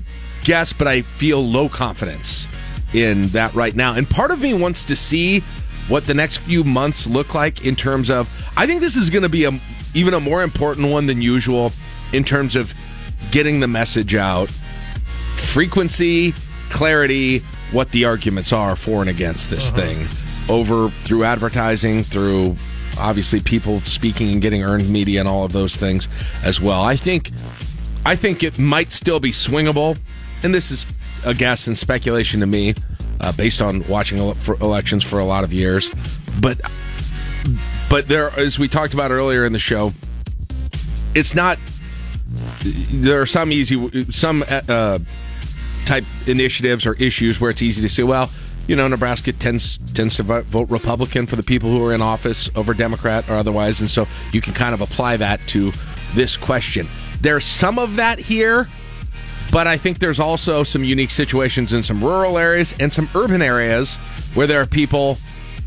guess, but I feel low confidence in that right now. And part of me wants to see what the next few months look like in terms of. I think this is going to be a even a more important one than usual in terms of getting the message out, frequency, clarity, what the arguments are for and against this uh-huh. thing over through advertising, through obviously people speaking and getting earned media and all of those things as well. I think I think it might still be swingable, and this is a guess and speculation to me, uh, based on watching ele- for elections for a lot of years. But but there, as we talked about earlier in the show, it's not. There are some easy, some uh, type initiatives or issues where it's easy to say, well, you know, Nebraska tends tends to vote Republican for the people who are in office over Democrat or otherwise, and so you can kind of apply that to this question. There's some of that here, but I think there's also some unique situations in some rural areas and some urban areas where there are people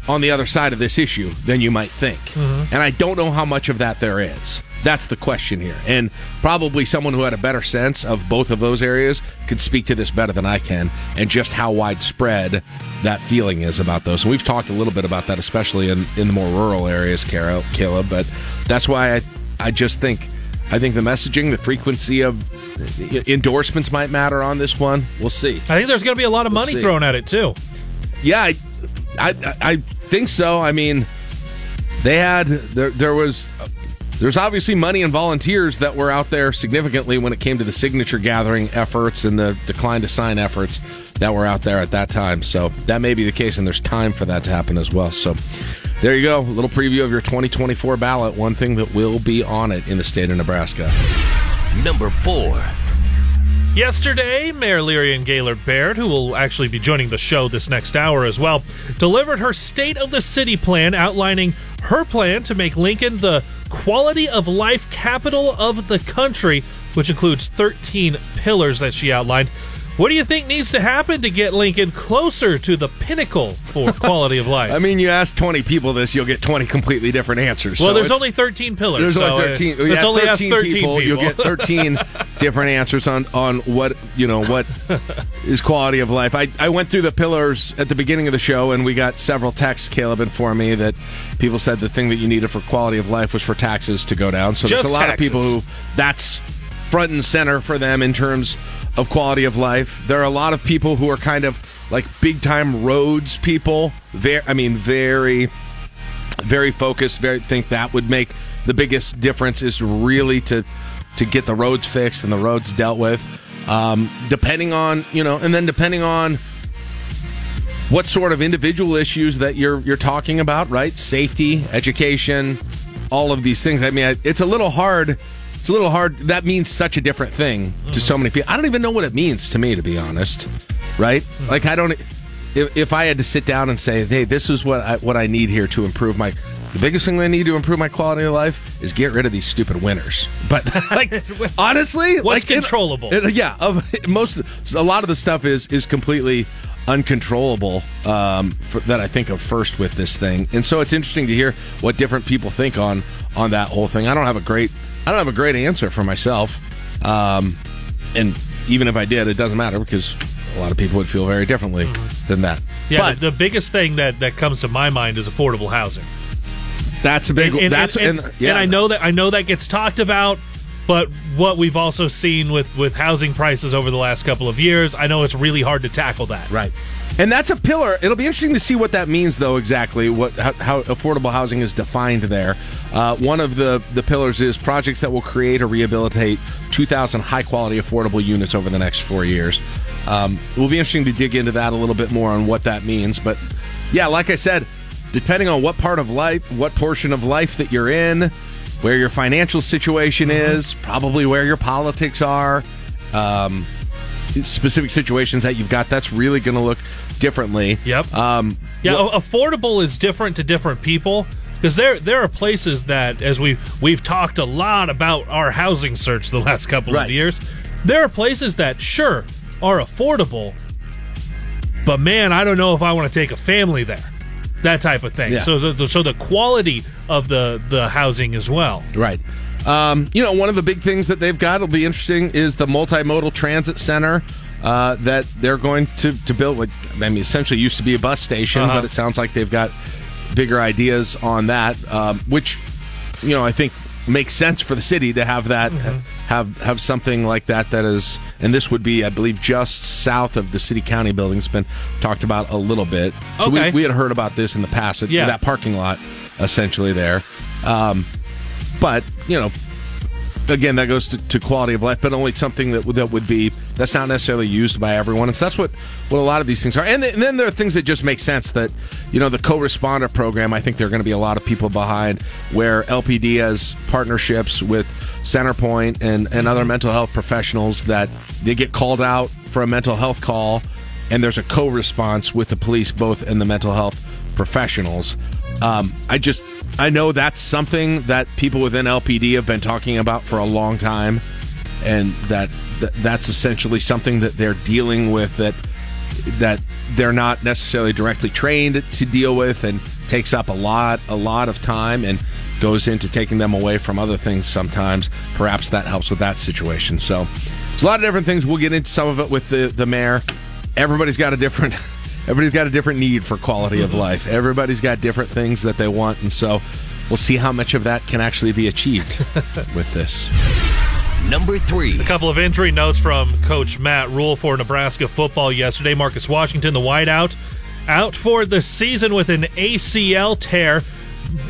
on the other side of this issue than you might think. Mm-hmm. And I don't know how much of that there is. That's the question here. And probably someone who had a better sense of both of those areas could speak to this better than I can and just how widespread that feeling is about those. And we've talked a little bit about that, especially in, in the more rural areas, Carol, Caleb. But that's why I, I just think I think the messaging, the frequency of endorsements might matter on this one. We'll see. I think there's going to be a lot of We'll money see. thrown at it too. Yeah, I, I, I think so. I mean, they had there. There was there's obviously money and volunteers that were out there significantly when it came to the signature gathering efforts and the decline to sign efforts that were out there at that time. So that may be the case, and there's time for that to happen as well. So. There you go. A little preview of your 2024 ballot. One thing that will be on it in the state of Nebraska. Number four. Yesterday, Mayor Leirion Baird, who will actually be joining the show this next hour as well, delivered her State of the City plan outlining her plan to make Lincoln the quality of life capital of the country, which includes 13 pillars that she outlined. What do you think needs to happen to get Lincoln closer to the pinnacle for quality of life? I mean, you ask 20 people this, you'll get 20 completely different answers. well, So there's only 13 pillars. There's so, only uh, 13. let's only ask 13 13 people. You'll get 13 different answers on on what you know what is quality of life. I I went through the pillars at the beginning of the show, and we got several texts. Caleb informed me that people said the thing that you needed for quality of life was for taxes to go down. So Just there's a lot taxes. of people who that's front and center for them in terms of quality of life. There are a lot of people who are kind of like big time roads people. Very, I mean, very very focused. Very think that would make the biggest difference is really to to get the roads fixed and the roads dealt with. Um, depending on you know, and then depending on what sort of individual issues that you're you're talking about, right? Safety, education, all of these things. I mean, it's a little hard. It's a little hard. That means such a different thing to so many people. I don't even know what it means to me, to be honest. Right? Like I don't. If, if I had to sit down and say, "Hey, this is what I, what I need here to improve my," the biggest thing I need to improve my quality of life is get rid of these stupid winners. But like, honestly, What's like, it- controllable? it- yeah, of most a lot of the stuff is is completely uncontrollable um, for, that I think of first with this thing, and so it's interesting to hear what different people think on on that whole thing. I don't have a great I don't have a great answer for myself, um, and even if I did, it doesn't matter because a lot of people would feel very differently than that. Yeah, but the, the biggest thing that, that comes to my mind is affordable housing. that's a big. and, and- that's and, and, yeah. and I know that I know that gets talked about, but what we've also seen with with housing prices over the last couple of years, I know it's really hard to tackle that. Right. And that's a pillar. It'll be interesting to see what that means, though. Exactly what how, how affordable housing is defined there. Uh, one of the the pillars is projects that will create or rehabilitate 2,000 high quality affordable units over the next four years. Um, it will be interesting to dig into that a little bit more on what that means. But yeah, like I said, depending on what part of life, what portion of life that you're in, where your financial situation is, probably where your politics are. Um, specific situations that you've got, that's really going to look differently. Yep. Um, Yeah, well- affordable is different to different people because there there are places that, as we have we've talked a lot about our housing search the last couple Right. of years, there are places that sure are affordable, but man, I don't know if I want to take a family there. That type of thing. Yeah. So the, the so the quality of the the housing as well. Right. Um, you know, one of the big things that they've got will be interesting is the multimodal transit center uh, that they're going to, to build. What I mean, essentially used to be a bus station, Uh-huh. but it sounds like they've got bigger ideas on that, um, which you know I think makes sense for the city to have that have have something like that that is and this would be i believe just south of the city county building it's been talked about a little bit so Okay. we, we had heard about this in the past Yeah. that parking lot essentially there um, but you know again, that goes to, to quality of life, but only something that that would be that's not necessarily used by everyone. And so that's what what a lot of these things are. And, th- and then there are things that just make sense. That you know, the co-responder program. I think there are going to be a lot of people behind where LPD has partnerships with CenterPointe and and other mental health professionals that they get called out for a mental health call, and there's a co-response with the police, both and the mental health professionals. Um, I just I know that's something that people within LPD have been talking about for a long time, and that, that that's essentially something that they're dealing with that that they're not necessarily directly trained to deal with, and takes up a lot a lot of time and goes into taking them away from other things sometimes. Perhaps that helps with that situation. So, there's a lot of different things. We'll get into some of it with the the mayor. Everybody's got a different everybody's got a different need for quality of life. Everybody's got different things that they want, and so we'll see how much of that can actually be achieved with this. Number three. A couple of injury notes from Coach Matt Rhule for Nebraska football yesterday. Marcus Washington, the wideout, out for the season with an ACL tear.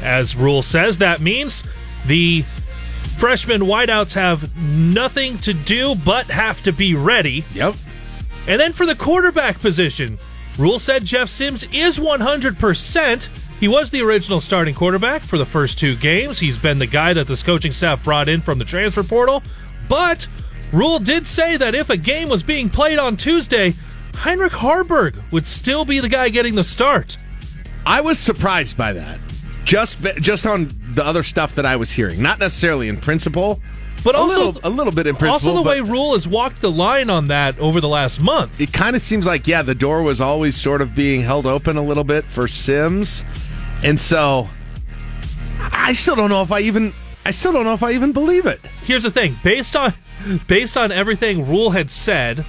As Rhule says, that means the freshman wideouts have nothing to do but have to be ready. Yep. And then for the quarterback position, Rhule said Jeff Sims is 100%. He was the original starting quarterback for the first two games. He's been the guy that this coaching staff brought in from the transfer portal. But Rhule did say that if a game was being played on Tuesday, Heinrich Haarberg would still be the guy getting the start. I was surprised by that. Just just on the other stuff that I was hearing, not necessarily in principle, but a also little, a little bit in principle. Also, the way Rhule has walked the line on that over the last month. it kind of seems like yeah, the door was always sort of being held open a little bit for Sims, and so I still don't know if I even I still don't know if I even believe it. Here's the thing: based on based on everything Rhule had said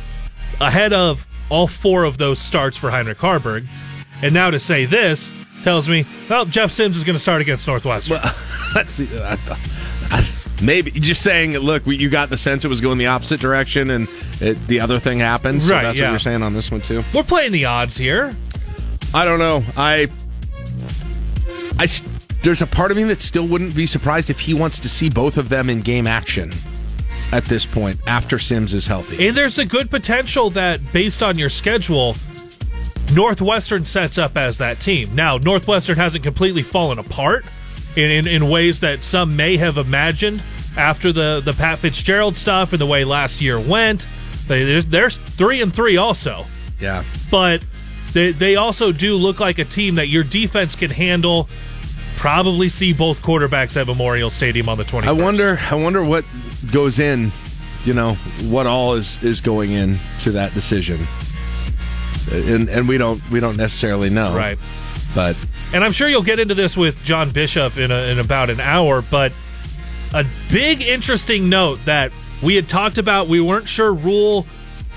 ahead of all four of those starts for Heinrich Haarberg, and now to say this tells me, well, Jeff Sims is going to start against Northwestern. That's I, I, maybe just saying. Look, we, you got the sense it was going the opposite direction, and it, the other thing happened. So Right, that's yeah. what you're saying on this one too. We're playing the odds here. I don't know. I, I, there's a part of me that still wouldn't be surprised if he wants to see both of them in game action at this point after Sims is healthy. And there's a good potential that, based on your schedule, Northwestern sets up as that team. Now, Northwestern hasn't completely fallen apart in, in, in ways that some may have imagined after the, the Pat Fitzgerald stuff and the way last year went. They, they're, they're three and three also, Yeah. but they, they also do look like a team that your defense can handle. Probably see both quarterbacks at Memorial Stadium on the 21st. I wonder. I wonder what goes in. You know what all is is going in to that decision, and and we don't we don't necessarily know. Right. But and I'm sure you'll get into this with John Bishop in, a, in about an hour, but a big interesting note that we had talked about, we weren't sure Rhule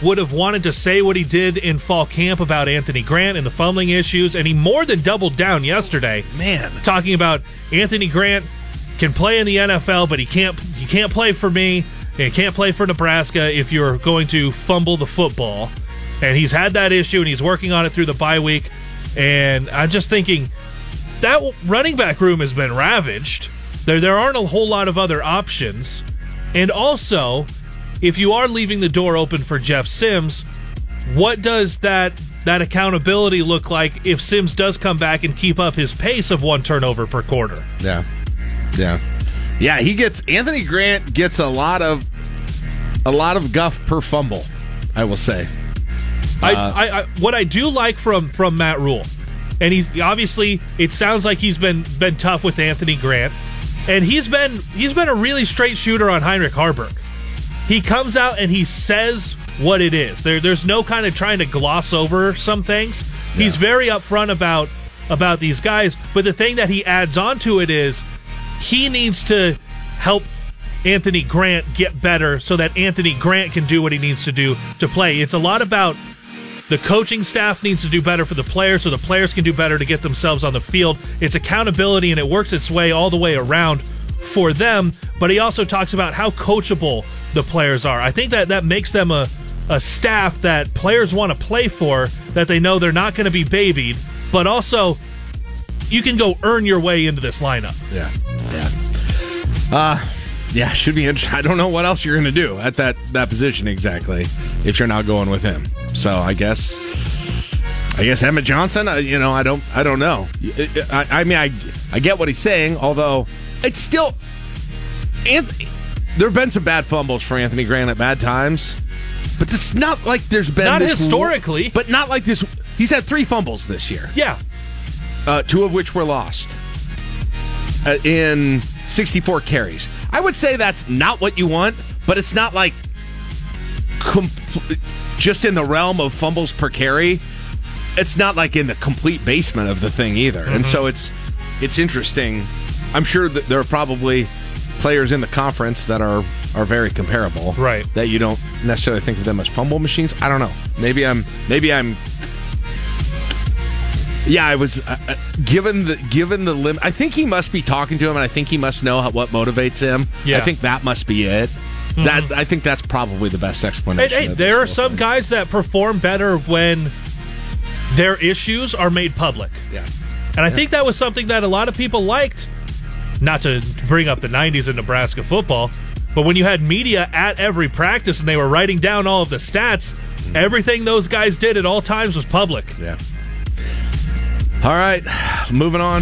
would have wanted to say what he did in fall camp about Anthony Grant and the fumbling issues, and he more than doubled down yesterday. Man. Talking about Anthony Grant can play in the NFL, but he can't he can't play for me. He can't play for Nebraska if you're going to fumble the football. And he's had that issue and he's working on it through the bye week. And I'm just thinking that running back room has been ravaged. There there aren't a whole lot of other options. And also, if you are leaving the door open for Jeff Sims, what does that that accountability look like if Sims does come back and keep up his pace of one turnover per quarter? Yeah. Yeah. Yeah, he gets Anthony Grant gets a lot of a lot of guff per fumble, I will say. I, Uh, I, I what I do like from from Matt Rhule, and he's obviously it sounds like he's been been tough with Anthony Grant, and he's been he's been a really straight shooter on Heinrich Haarberg. He comes out and he says what it is. There there's no kind of trying to gloss over some things. He's very upfront about about these guys, but the thing that he adds on to it is he needs to help Anthony Grant get better so that Anthony Grant can do what he needs to do to play. It's a lot about the coaching staff needs to do better for the players so the players can do better to get themselves on the field. It's accountability and it works its way all the way around for them, but he also talks about how coachable the players are. I think that that makes them a a staff that players want to play for that they know they're not going to be babied, but also you can go earn your way into this lineup. Yeah. Yeah. Uh Yeah, should be interesting. I don't know what else you're going to do at that that position exactly if you're not going with him. So I guess I guess Emmett Johnson. Uh, you know, I don't I don't know. I, I mean, I I get what he's saying, although it's still. Anthony, there have been some bad fumbles for Anthony Grant at bad times, but it's not like there's been Not historically. but not like this. He's had three fumbles this year. Yeah. uh, two of which were lost uh, in 64 carries. I would say that's not what you want, but it's not like compl- just in the realm of fumbles per carry. It's not like in the complete basement of the thing either, and mm-hmm. so it's it's interesting. I'm sure that there are probably players in the conference that are are very comparable, right? That you don't necessarily think of them as fumble machines. I don't know. Maybe I'm maybe I'm yeah, I was uh, uh, given the given the limit. I think he must be talking to him, and I think he must know how, what motivates him. Yeah. I think that must be it. That I think that's probably the best explanation. hey, there are some guys that perform better when their issues are made public. Yeah. And I think that was something that a lot of people liked. Not to bring up the 90s in Nebraska football, but when you had media at every practice and they were writing down all of the stats, everything those guys did at all times was public. Yeah. All right, moving on.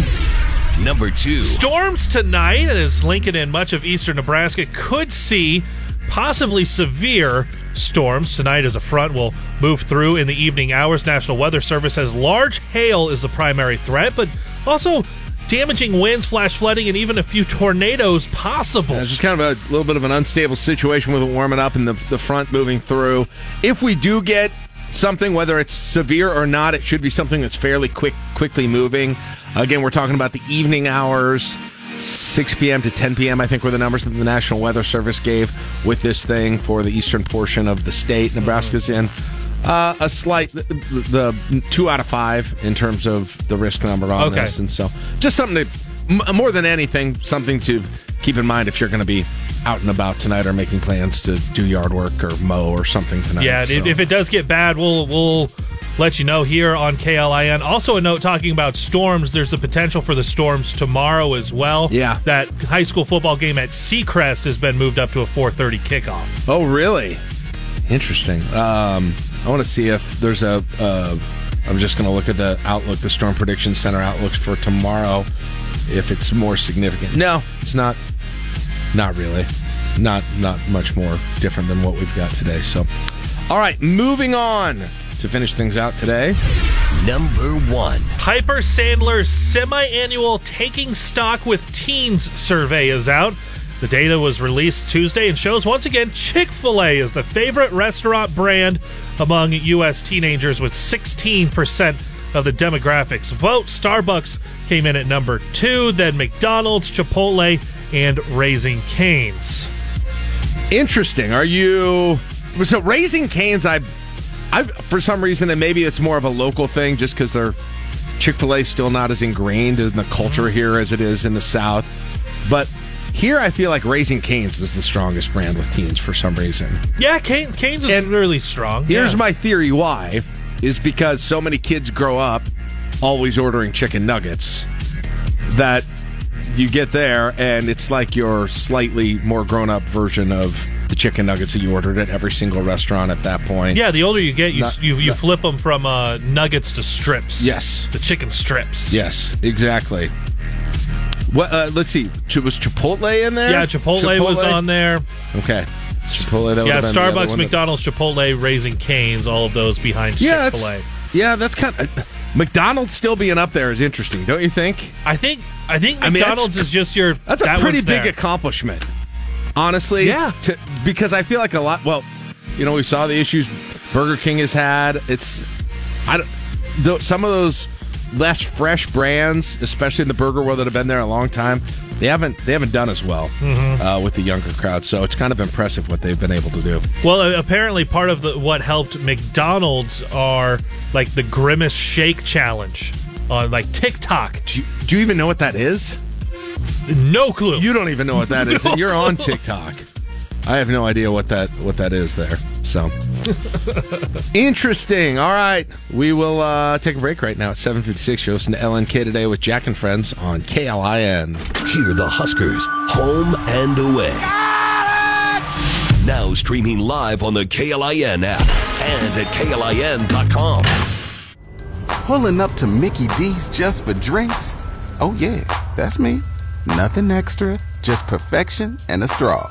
Number two. Storms tonight, as Lincoln and much of eastern Nebraska could see possibly severe storms tonight as a front will move through in the evening hours. National Weather Service says large hail is the primary threat, but also damaging winds, flash flooding, and even a few tornadoes possible. Yeah, it's just kind of a little bit of an unstable situation with it warming up and the, the front moving through. If we do get something, whether it's severe or not, it should be something that's fairly quick, quickly moving. Again, we're talking about the evening hours, 6 p.m. to 10 p.m. I think were the numbers that the National Weather Service gave with this thing for the eastern portion of the state. Nebraska's in. Uh, a slight, the, the two out of five in terms of the risk number on Okay. this, and so just something to, m- more than anything, something to keep in mind if you're going to be out and about tonight or making plans to do yard work or mow or something tonight. Yeah, so. if it does get bad, we'll we'll let you know here on KLIN. Also, a note talking about storms. There's the potential for the storms tomorrow as well. Yeah. that high school football game at Seacrest has been moved up to a 4:30 kickoff. Oh, really? Interesting. Um, I want to see if there's a. Uh, I'm just going to look at the outlook, the Storm Prediction Center outlooks for tomorrow, if it's more significant. No, it's not. Not really. Not not much more different than what we've got today. So, all right, moving on to finish things out today. Number one. Piper Sandler's semi-annual Taking Stock with Teens survey is out. The data was released Tuesday and shows once again Chick-fil-A is the favorite restaurant brand among U.S. teenagers with 16% of the demographics vote. Starbucks came in at number two, then McDonald's, Chipotle, and Raising Canes. Interesting. Are you so raising canes? I, I for some reason, and maybe it's more of a local thing, just because they're Chick Fil A still not as ingrained in the culture mm-hmm. here as it is in the South. But here, I feel like Raising Canes was the strongest brand with teens for some reason. Yeah, Cane, Canes is really strong. Here's Yeah. my theory why is because so many kids grow up always ordering chicken nuggets that you get there and it's like your slightly more grown up version of the chicken nuggets that you ordered at every single restaurant at that point. Yeah, the older you get, you Not- you, you flip them from uh, nuggets to strips. Yes. the chicken strips. Yes, exactly. What? Uh, let's see. Ch- Was Chipotle in there? Yeah, Chipotle, was on there. Okay. Chipotle. That yeah, would've been the other Starbucks, one that- McDonald's, Chipotle, Raising Canes, all of those behind Yeah, Chick Fil A. that's, yeah, that's kind of McDonald's still being up there is interesting, don't you think? I think I think I mean, McDonald's is just your. That's a that pretty big there. accomplishment, honestly. Yeah. To, because I feel like a lot. Well, you know, we saw the issues Burger King has had. It's I don't. Though some of those less fresh brands, especially in the burger world that have been there a long time, they haven't they haven't done as well Mhm. uh, with the younger crowd. So it's kind of impressive what they've been able to do. Well, uh, apparently, part of the what helped McDonald's are like the Grimace Shake Challenge on like TikTok. Do you, do you even know what that is? No clue. You don't even know what that is, No and you're on. TikTok. I have no idea what that what that is there. So interesting. All right, we will uh, take a break right now at seven fifty six. You're listening to LNK today with Jack and Friends on KLIN. Hear the Huskers, home and away. Now streaming live on the KLIN app and at KLIN.com. Pulling up to Mickey D's just for drinks? Oh, yeah, that's me. Nothing extra, just perfection and a straw.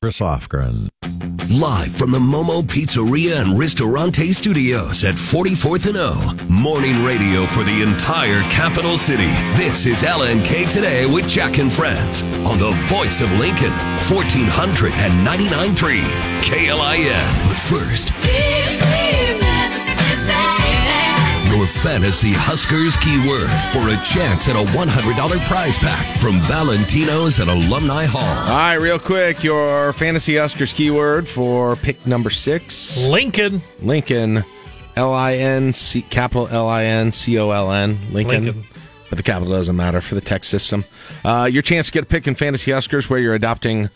Chris Lofgren. Live from the Momo Pizzeria and Ristorante Studios at 44th and O. Morning radio for the entire capital city. This is LNK Today with Jack and Friends on the voice of Lincoln, 1499.3 KLIN. But first, your fantasy Huskers keyword for a chance at a $100 prize pack from Valentino's at Alumni Hall. All right, real quick, your fantasy Huskers keyword for pick number six Lincoln. Lincoln. L I N C capital L I N C O L N Lincoln. Lincoln. But the capital doesn't matter for the text system. Uh, your chance to get a pick in fantasy Huskers where you're adopting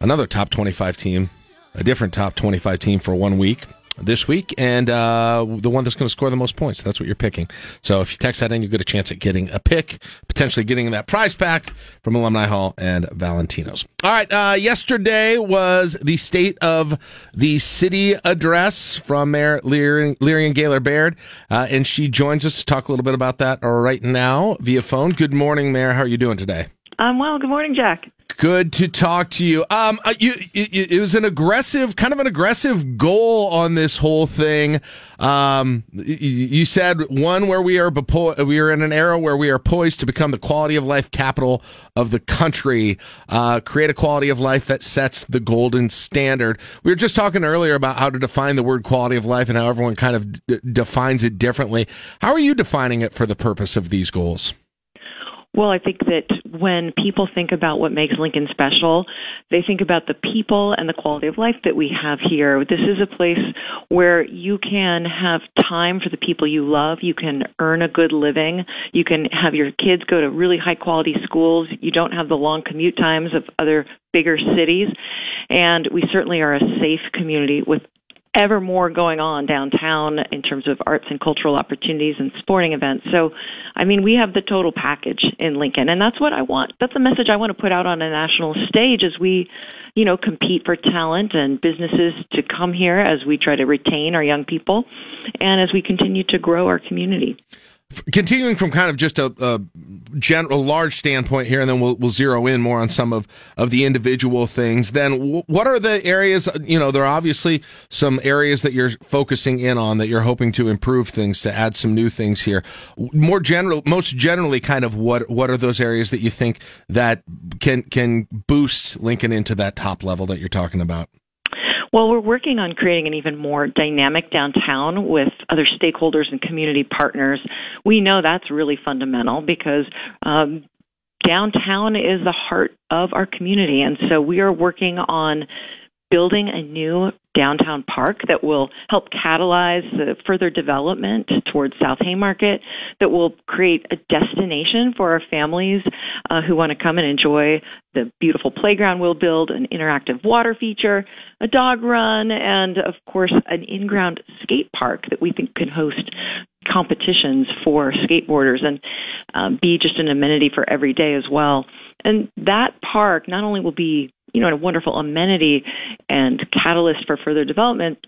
another top 25 team, a different top 25 team for one week this week, and uh, the one that's going to score the most points. That's what you're picking. So if you text that in, you get a chance at getting a pick, potentially getting that prize pack from Alumni Hall and Valentino's. All right. Uh, yesterday was the state of the city address from Mayor Leary, Leirion Gaylor Baird, uh, and she joins us to talk a little bit about that right now via phone. Good morning, Mayor. How are you doing today? I'm well. Good morning, Jack. Good to talk to you. Um, uh, you, it, it was an aggressive, kind of an aggressive goal on this whole thing. Um, you said one where we are we are in an era where we are poised to become the quality of life capital of the country. Uh, create a quality of life that sets the golden standard. We were just talking earlier about how to define the word quality of life and how everyone kind of d- defines it differently. How are you defining it for the purpose of these goals? Well, I think that when people think about what makes Lincoln special, they think about the people and the quality of life that we have here. This is a place where you can have time for the people you love. You can earn a good living. You can have your kids go to really high quality schools. You don't have the long commute times of other bigger cities. And we certainly are a safe community with ever more going on downtown in terms of arts and cultural opportunities and sporting events. So, I mean, we have the total package in Lincoln, and that's what I want. That's the message I want to put out on a national stage as we, you know, compete for talent and businesses to come here as we try to retain our young people and as we continue to grow our community continuing from kind of just a, a general large standpoint here and then we'll, we'll zero in more on some of, of the individual things then w- what are the areas you know there are obviously some areas that you're focusing in on that you're hoping to improve things to add some new things here. More general most generally kind of what what are those areas that you think that can can boost lincoln into that top level that you're talking about well, we're working on creating an even more dynamic downtown with other stakeholders and community partners. We know that's really fundamental because um, downtown is the heart of our community. And so we are working on building a new downtown park that will help catalyze the further development towards South Haymarket, that will create a destination for our families uh, who want to come and enjoy the beautiful playground we'll build, an interactive water feature, a dog run, and of course, an in ground skate park that we think can host competitions for skateboarders and um, be just an amenity for every day as well. And that park not only will be you know, a wonderful amenity and catalyst for further development,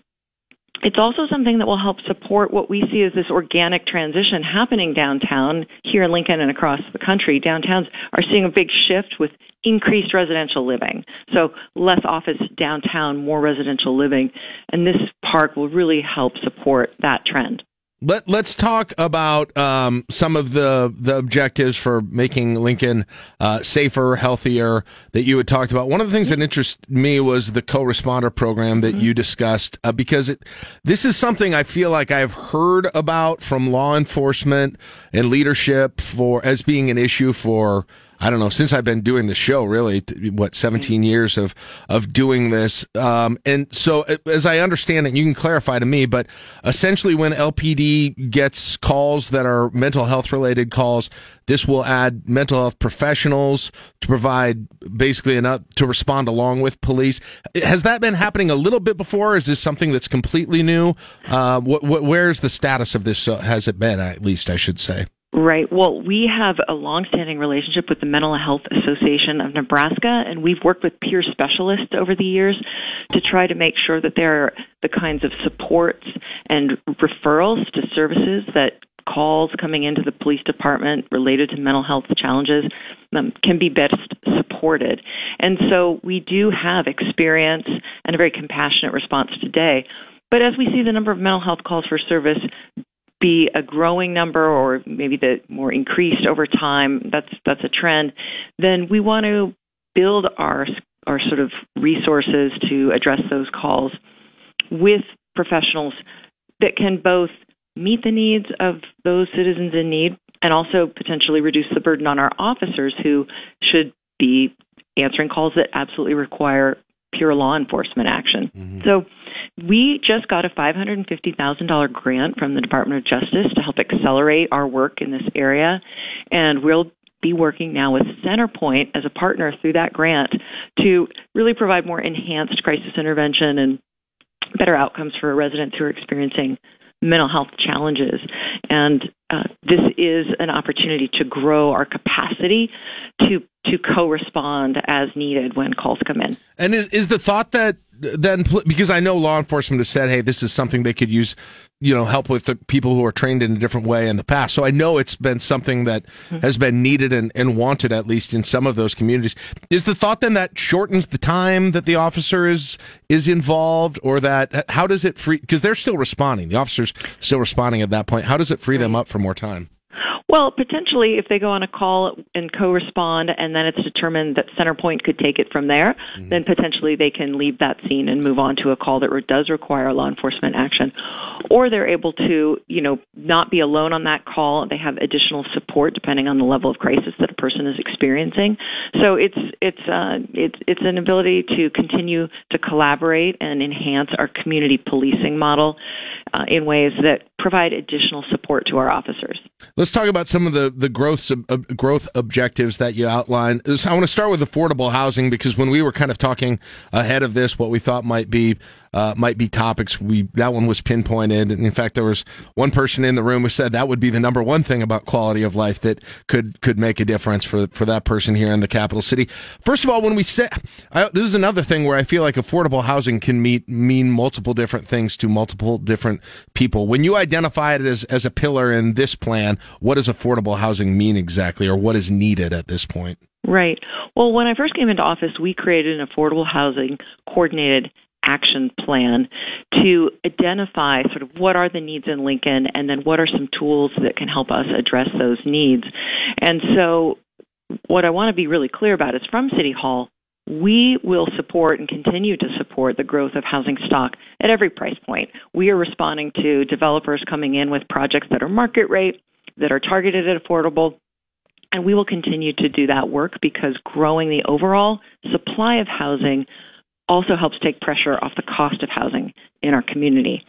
it's also something that will help support what we see as this organic transition happening downtown here in Lincoln and across the country. Downtowns are seeing a big shift with increased residential living. So less office downtown, more residential living. And this park will really help support that trend. Let Let's talk about um, some of the the objectives for making Lincoln uh, safer, healthier that you had talked about. One of the things that interested me was the co-responder program that you discussed uh, because it this is something I feel like I've heard about from law enforcement and leadership for as being an issue for I don't know, since I've been doing the show, really, what, 17 years of, of doing this. Um, and so as I understand it, you can clarify to me, but essentially when LPD gets calls that are mental health related calls, this will add mental health professionals to provide basically enough to respond along with police. Has that been happening a little bit before? Is this something that's completely new? Uh, wh- wh- where's the status of this? Uh, has it been, at least I should say? Right. Well, we have a longstanding relationship with the Mental Health Association of Nebraska, and we've worked with peer specialists over the years to try to make sure that there are the kinds of supports and referrals to services that calls coming into the police department related to mental health challenges um, can be best supported. And so we do have experience and a very compassionate response today. But as we see the number of mental health calls for service be a growing number or maybe the more increased over time that's that's a trend then we want to build our our sort of resources to address those calls with professionals that can both meet the needs of those citizens in need and also potentially reduce the burden on our officers who should be answering calls that absolutely require pure law enforcement action. Mm-hmm. So we just got a $550,000 grant from the Department of Justice to help accelerate our work in this area, and we'll be working now with CenterPointe as a partner through that grant to really provide more enhanced crisis intervention and better outcomes for residents who are experiencing mental health challenges. And uh, this is an opportunity to grow our capacity to to co-respond as needed when calls come in. And is is the thought that then because I know law enforcement has said, hey, this is something they could use, you know, help with the people who are trained in a different way in the past. So I know it's been something that mm-hmm. has been needed and, and wanted at least in some of those communities. Is the thought then that shortens the time that the officer is is involved, or that how does it free because they're still responding, the officer's still responding at that point. How does it free them up for more time? Well, potentially, if they go on a call and co-respond, and then it's determined that CenterPointe could take it from there, mm-hmm. then potentially they can leave that scene and move on to a call that does require law enforcement action, or they're able to, you know, not be alone on that call. They have additional support depending on the level of crisis that a person is experiencing. So it's it's uh, it's it's an ability to continue to collaborate and enhance our community policing model uh, in ways that provide additional support to our officers. Let's talk about some of the the growth uh, growth objectives that you outlined. I want to start with affordable housing because when we were kind of talking ahead of this, what we thought might be uh, might be topics. We that one was pinpointed. And in fact, there was one person in the room who said that would be the number one thing about quality of life that could could make a difference for for that person here in the capital city. First of all, when we say I, this is another thing where I feel like affordable housing can meet mean multiple different things to multiple different people. When you identify it as as a pillar in this plan, what does affordable housing mean exactly, or what is needed at this point? Right. Well, when I first came into office, we created an affordable housing coordinated action plan to identify sort of what are the needs in Lincoln and then what are some tools that can help us address those needs. And so what I want to be really clear about is from City Hall, we will support and continue to support the growth of housing stock at every price point. We are responding to developers coming in with projects that are market rate, that are targeted at affordable, and we will continue to do that work because growing the overall supply of housing also helps take pressure off the cost of housing in our community.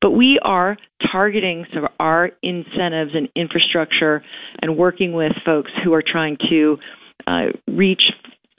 But we are targeting some of our incentives and infrastructure and working with folks who are trying to uh, reach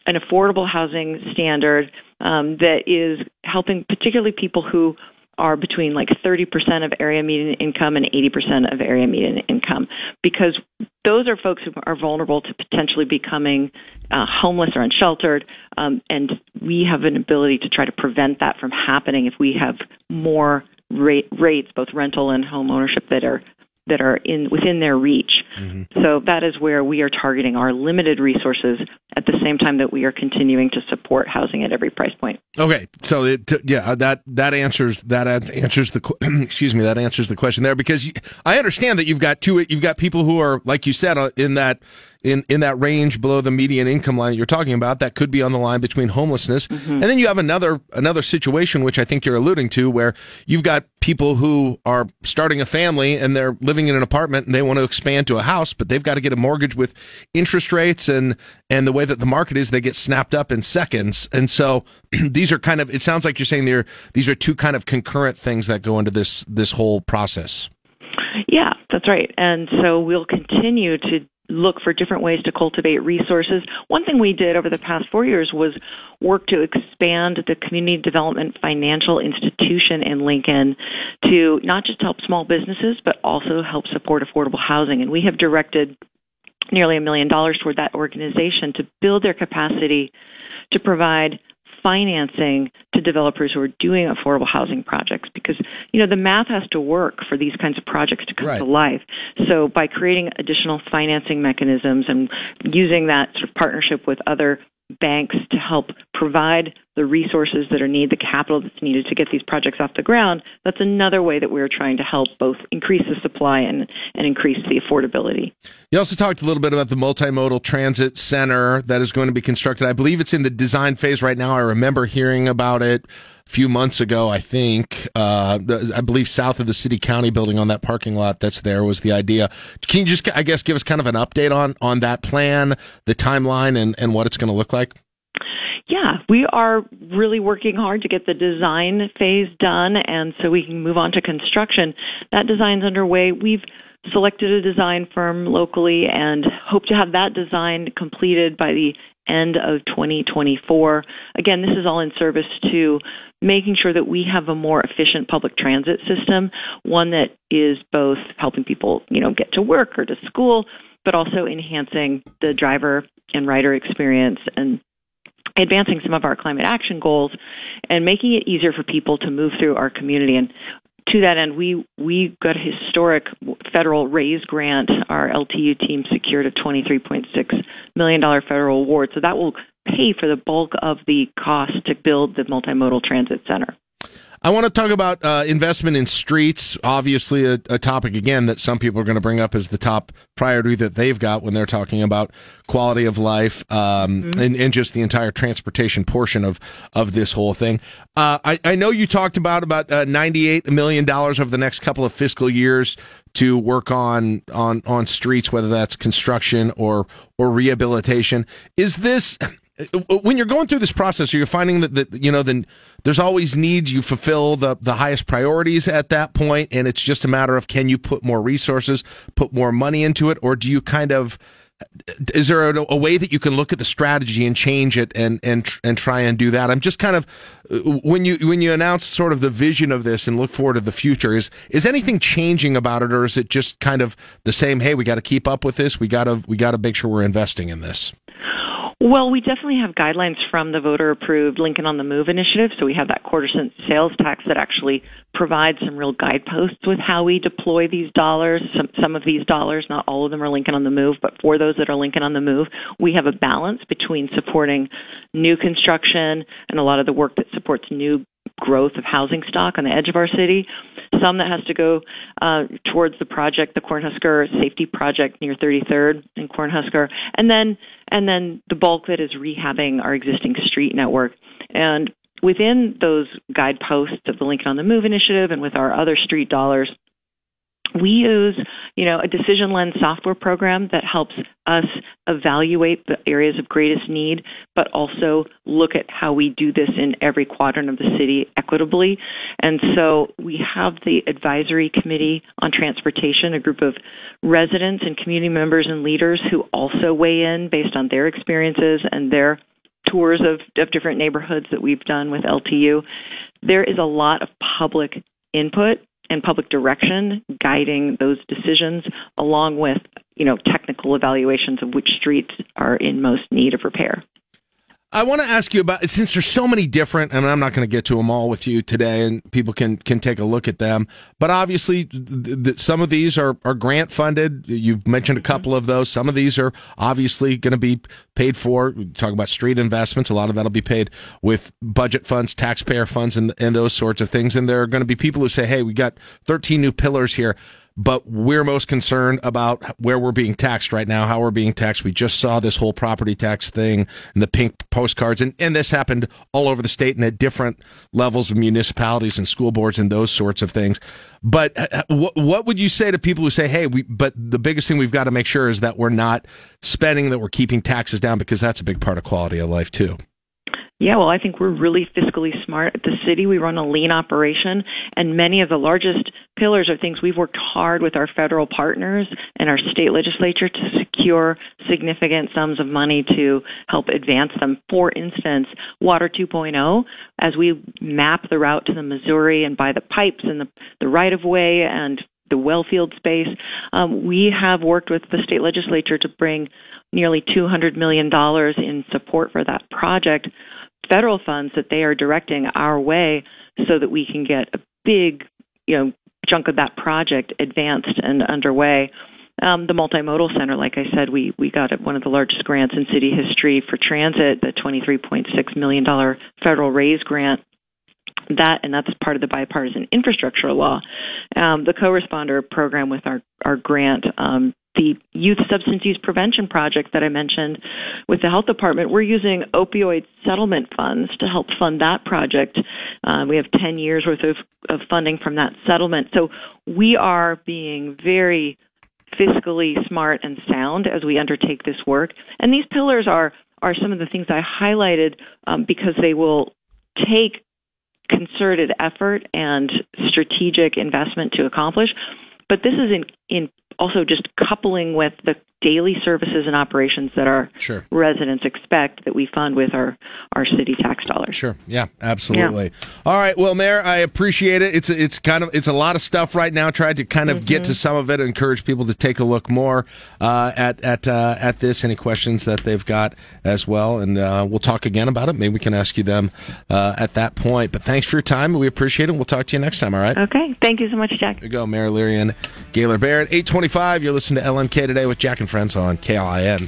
an affordable housing standard um, that is helping particularly people who are between like 30% of area median income and 80% of area median income because those are folks who are vulnerable to potentially becoming uh, homeless or unsheltered, um, and we have an ability to try to prevent that from happening if we have more rate, rates, both rental and home ownership, that are that are in within their reach. Mm-hmm. So that is where we are targeting our limited resources at the same time that we are continuing to support housing at every price point. Okay, so it, yeah, that that answers that answers the excuse me that answers the question there because you, I understand that you've got two you've got people who are like you said uh, in that in, in that range below the median income line that you're talking about that could be on the line between homelessness Mm-hmm. and then you have another another situation which I think you're alluding to where you've got people who are starting a family and they're living in an apartment and they want to expand to a house but they've got to get a mortgage with interest rates and and the way that the market is they get snapped up in seconds and so these are kind of it sounds like you're saying they're these are two kind of concurrent things that go into this this whole process Yeah, that's right. And so we'll continue to look for different ways to cultivate resources. One thing we did over the past four years was work to expand the community development financial institution in Lincoln to not just help small businesses, but also help support affordable housing. And we have directed nearly a million dollars toward that organization to build their capacity to provide financing to developers who are doing affordable housing projects because you know the math has to work for these kinds of projects to come Right. to life so by creating additional financing mechanisms and using that sort of partnership with other banks to help provide the resources that are needed, the capital that's needed to get these projects off the ground, that's another way that we're trying to help both increase the supply and, and increase the affordability. You also talked a little bit about the multimodal transit center that is going to be constructed. I believe it's in the design phase right now. I remember hearing about it a few months ago. I think uh, I believe south of the city county building on that parking lot that's there was the idea. Can you just, I guess, give us kind of an update on on that plan, the timeline, and and what it's going to look like? Yeah, we are really working hard to get the design phase done, and so we can move on to construction. That design's underway. We've selected a design firm locally and hope to have that design completed by the end of 2024. Again, this is all in service to making sure that we have a more efficient public transit system, one that is both helping people, you know, get to work or to school, but also enhancing the driver and rider experience and advancing some of our climate action goals and making it easier for people to move through our community and to that end, we we got a historic federal raise grant. Our LTU team secured a $23.6 million federal award, so that will pay for the bulk of the cost to build the multimodal transit center. I want to talk about uh, investment in streets. Obviously, a, a topic again that some people are going to bring up as the top priority that they've got when they're talking about quality of life um, and, and just the entire transportation portion of of this whole thing. Uh, I, I know you talked about about uh, ninety eight million dollars over the next couple of fiscal years to work on on on streets, whether that's construction or or rehabilitation. Is this Uh, when you're going through this process, you're you finding that, that you know then there's always needs you fulfill the the highest priorities at that point, and it's just a matter of can you put more resources, put more money into it, or do you kind of uh, is there a, a way that you can look at the strategy and change it and and and try and do that? I'm just kind of uh, when you when you announce sort of the vision of this and look forward to the future is is anything changing about it, or is it just kind of the same? Hey, we got to keep up with this. We got to we got to make sure we're investing in this. Well, we definitely have guidelines from the voter approved Lincoln on the Move initiative. So we have that quarter cent sales tax that actually provides some real guideposts with how we deploy these dollars. Some, some of these dollars, not all of them are Lincoln on the Move, but for those that are Lincoln on the Move, we have a balance between supporting new construction and a lot of the work that supports new growth of housing stock on the edge of our city. Some that has to go uh, towards the project, the Cornhusker Safety Project near 33rd in Cornhusker, and then and then the bulk that is rehabbing our existing street network. And within those guideposts of the Lincoln on the Move initiative, and with our other street dollars, we use, you know, a decision lens software program that helps us evaluate the areas of greatest need, but also look at how we do this in every quadrant of the city equitably. And so we have the advisory committee on transportation, a group of residents and community members and leaders who also weigh in based on their experiences and their tours of, of different neighborhoods that we've done with LTU. There is a lot of public input and public direction guiding those decisions along with you know technical evaluations of which streets are in most need of repair I want to ask you about since there's so many different, and I'm not going to get to them all with you today, and people can can take a look at them. But obviously, th- th- some of these are are grant funded. You've mentioned a Mm-hmm. couple of those. Some of these are obviously going to be paid for. We talk about street investments. A lot of that'll be paid with budget funds, taxpayer funds, and and those sorts of things. And there are going to be people who say, "Hey, we got 13 new pillars here." But we're most concerned about where we're being taxed right now, how we're being taxed. We just saw this whole property tax thing and the pink postcards, and, and this happened all over the state and at different levels of municipalities and school boards and those sorts of things. But uh, what, what would you say to people who say, hey, we, but the biggest thing we've got to make sure is that we're not spending, that we're keeping taxes down, because that's a big part of quality of life, too. Yeah, well, I think we're really fiscally smart at the city. We run a lean operation, and many of the largest pillars are things we've worked hard with our federal partners and our state legislature to secure significant sums of money to help advance them. For instance, Water 2.0, as we map the route to the Missouri and buy the pipes and the, the right of way and the well field space, um, we have worked with the state legislature to bring nearly $200 million in support for that project federal funds that they are directing our way so that we can get a big, you know, chunk of that project advanced and underway. Um, the multimodal center, like I said, we we got one of the largest grants in city history for transit, the twenty-three point six million dollar federal raise grant. That and that's part of the bipartisan infrastructure law. Um, the co-responder program with our our grant um, the youth substance use prevention project that I mentioned with the health department, we're using opioid settlement funds to help fund that project. Uh, we have 10 years worth of, of funding from that settlement. So we are being very fiscally smart and sound as we undertake this work. And these pillars are, are some of the things I highlighted um, because they will take concerted effort and strategic investment to accomplish. But this is in, in also just coupling with the daily services and operations that our sure. residents expect that we fund with our, our city tax dollars. Sure. Yeah, absolutely. Yeah. All right. Well, Mayor, I appreciate it. It's it's kind of it's a lot of stuff right now. Tried to kind of mm-hmm. get to some of it. Encourage people to take a look more uh, at at uh, at this. Any questions that they've got as well, and uh, we'll talk again about it. Maybe we can ask you them uh, at that point. But thanks for your time. We appreciate it. We'll talk to you next time. All right. Okay. Thank you so much, Jack. There you go, Mayor Leirion, Gaylor Baird, eight twenty-five. You're listening to LNK today with Jack and Friends on KLIN.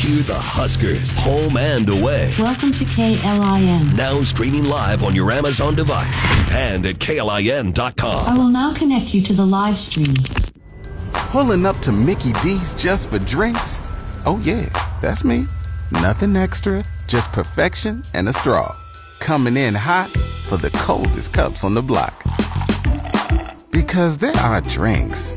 Cue the Huskers, home and away. Welcome to KLIN. Now streaming live on your Amazon device and at KLIN.com. I will now connect you to the live stream. Pulling up to Mickey D's just for drinks? Oh, yeah, that's me. Nothing extra, just perfection and a straw. Coming in hot for the coldest cups on the block. Because there are drinks,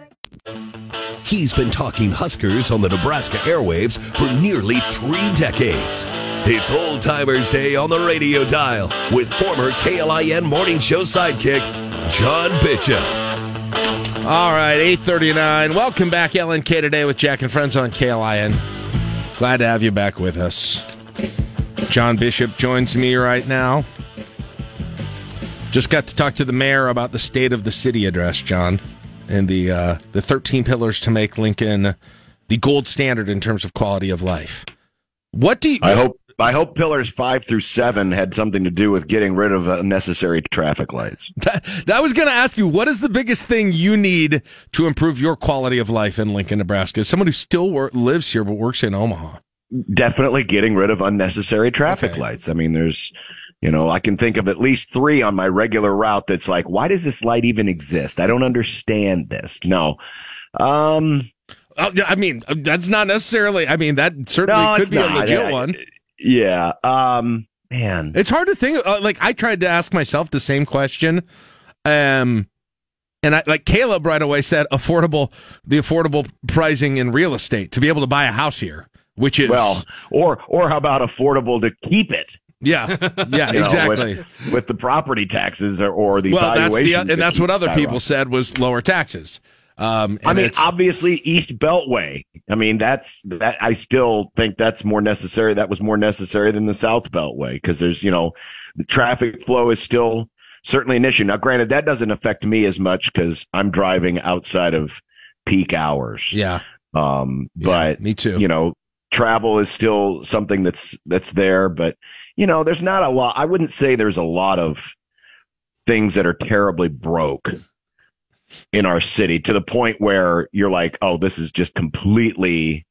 He's been talking Huskers on the Nebraska airwaves for nearly three decades. It's Old Timers Day on the radio dial with former KLIN morning show sidekick, John Bishop. All right, 839. Welcome back, LNK Today with Jack and Friends on KLIN. Glad to have you back with us. John Bishop joins me right now. Just got to talk to the mayor about the state of the city address, John and the uh, the 13 pillars to make Lincoln the gold standard in terms of quality of life. What do you? I hope I hope pillars five through seven had something to do with getting rid of unnecessary traffic lights. That, that I was going to ask you. What is the biggest thing you need to improve your quality of life in Lincoln, Nebraska? As someone who still wor- lives here but works in Omaha. Definitely getting rid of unnecessary traffic okay. lights. I mean, there's you know, I can think of at least three on my regular route that's like, why does this light even exist? I don't understand this. No. Um, I mean, that's not necessarily, I mean, that certainly no, could be not. a legit I, one. Yeah. Um. Man, It's hard to think. Uh, like I tried to ask myself the same question, um, and I like Caleb right away said affordable, the affordable pricing in real estate to be able to buy a house here, which is well, or or how about affordable to keep it? Yeah, yeah, you know, exactly. with, with the property taxes or, or the well, that's the and that's what other people said was lower taxes. Um, I mean, obviously East Beltway. I mean, that's that. I still think that's more necessary. That was more necessary than the South Beltway because there's, you know, the traffic flow is still certainly an issue. Now, granted, that doesn't affect me as much because I'm driving outside of peak hours. yeah, Um, but me too. You know, travel is still something that's that's there, but you know, there's not a lot. I wouldn't say there's a lot of things that are terribly broke in our city to the point where you're like, oh, this is just completely,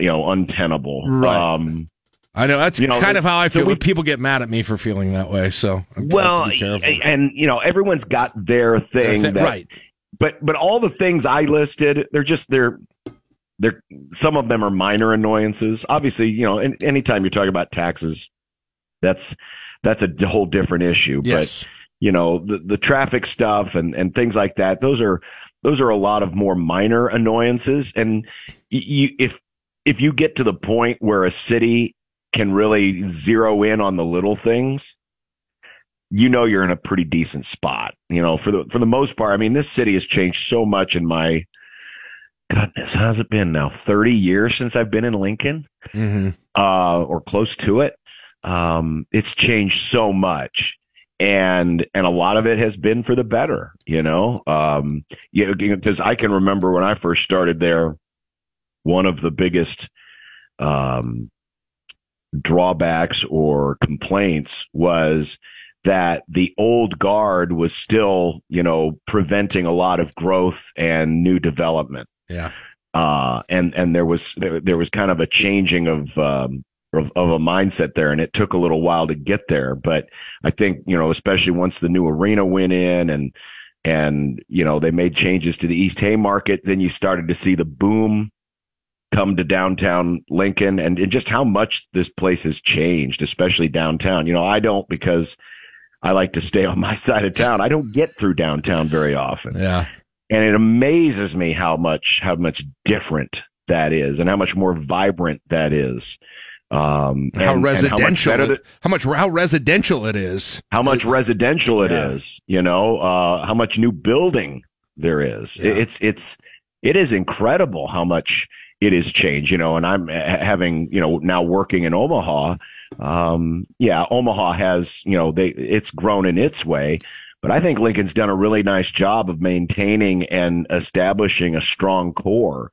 you know, untenable. Right. Um, I know that's you know, kind of how I so feel. we- people get mad at me for feeling that way. So I'm well, to be careful. and you know, everyone's got their thing, Their thi- that- right. But but all the things I listed, they're just they're they're some of them are minor annoyances. Obviously, you know, and anytime you're talking about taxes, that's that's a whole different issue. Yes. But you know, the the traffic stuff and and things like that, those are those are a lot of more minor annoyances. And you if if you get to the point where a city can really zero in on the little things, you know you're in a pretty decent spot. You know, for the for the most part, I mean, this city has changed so much in my goodness, how's it been now? Thirty years since I've been in Lincoln, Mhm. uh, or close to it. Um, it's changed so much. And and a lot of it has been for the better, you know. Um, you because I can remember when I first started there, one of the biggest um, drawbacks or complaints was that the old guard was still, you know, preventing a lot of growth and new development. Yeah. Uh, and, and there was, there, there was kind of a changing of, um, of, of a mindset there and it took a little while to get there. But I think, you know, especially once the new arena went in and, and, you know, they made changes to the East Haymarket, then you started to see the boom come to downtown Lincoln and, and just how much this place has changed, especially downtown. You know, I don't because I like to stay on my side of town. I don't get through downtown very often. Yeah. And it amazes me how much, how much different that is and how much more vibrant that is. Um, how and- and residential, how much it- how much how residential it is. how much residential it Yeah. is, you know, uh, how much new building there is. It- It's, it's, it is incredible how much it has changed, you know, and I'm having, you know, now working in Omaha. Um, yeah, Omaha has, you know, they, it's grown in its way, but I think Lincoln's done a really nice job of maintaining and establishing a strong core.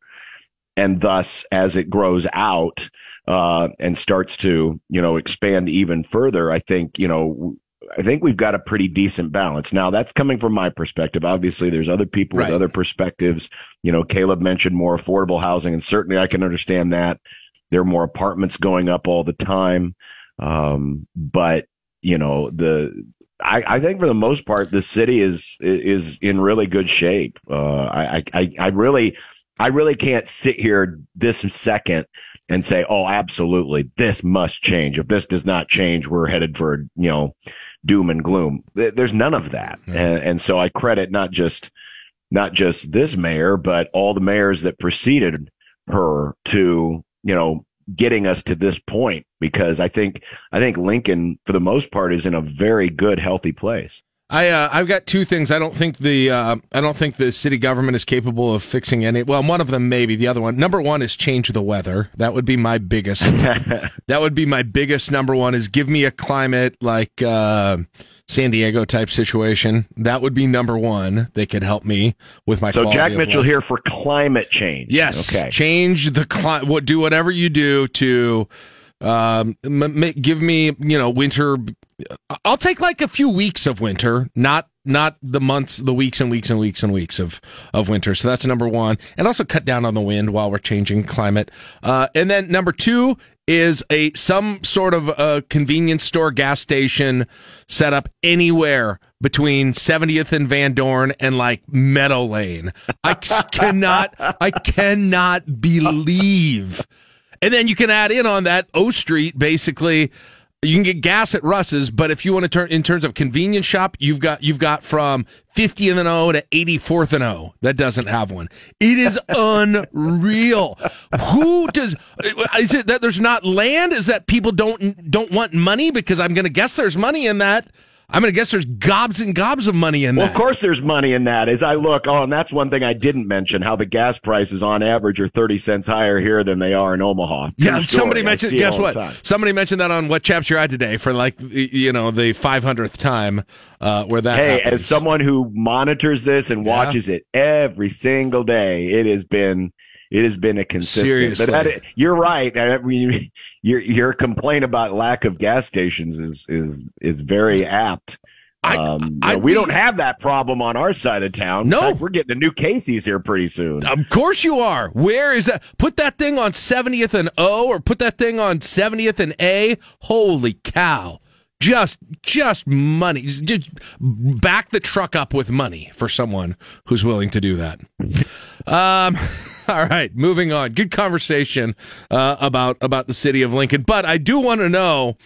And thus, as it grows out, uh, and starts to, you know, expand even further, I think, you know, I think we've got a pretty decent balance. Now that's coming from my perspective. Obviously there's other people Right. with other perspectives. You know, Caleb mentioned more affordable housing and certainly I can understand that. There are more apartments going up all the time. Um, but you know, the, I, I think for the most part, the city is, is in really good shape. Uh, I, I, I really, I really can't sit here this second and say, "Oh, absolutely, this must change. If this does not change, we're headed for you know doom and gloom." There's none of that, and, and so I credit not just not just this mayor, but all the mayors that preceded her to you know getting us to this point. Because I think I think Lincoln, for the most part, is in a very good, healthy place. I uh, I've got two things. I don't think the uh, I don't think the city government is capable of fixing any. Well, one of them maybe. The other one, number one, is change the weather. That would be my biggest. that would be my biggest number one. Is give me a climate like uh, San Diego type situation. That would be number one. They could help me with my. So Jack Mitchell life. here for climate change. Yes. Okay. Change the climate. What do whatever you do to um m- m- give me you know winter. I'll take like a few weeks of winter, not not the months, the weeks and weeks and weeks and weeks of of winter. So that's number one, and also cut down on the wind while we're changing climate. Uh, and then number two is a some sort of a convenience store gas station set up anywhere between 70th and Van Dorn and like Meadow Lane. I cannot I cannot believe And then you can add in on that O Street basically you can get gas at Russ's, but if you want to turn in terms of convenience shop, you've got you've got from 50th and O to 84th and O. That doesn't have one. It is unreal. Who does is it that there's not land? Is that people don't don't want money because I'm going to guess there's money in that. I'm going to guess there's gobs and gobs of money in that. Well, that. of course, there's money in that. As I look, oh, and that's one thing I didn't mention: how the gas prices on average are thirty cents higher here than they are in Omaha. Yeah, True somebody story. I mentioned. Guess what? Somebody mentioned that on what chaps you're at today for like you know the 500th time uh, where that. Hey, happens. as someone who monitors this and watches it every single day, it has been it has been a consistent. Seriously. But that, you're right. I mean, your your complaint about lack of gas stations is is is very apt. Um, you know, I- we don't have that problem on our side of town. No. Fact, we're getting a new Casey's here pretty soon. Of course you are. Where is that? Put that thing on 70th and O or put that thing on 70th and A. Holy cow. Just just money. Just back the truck up with money for someone who's willing to do that. Um all right, moving on. Good conversation uh, about about the city of Lincoln, but I do want to know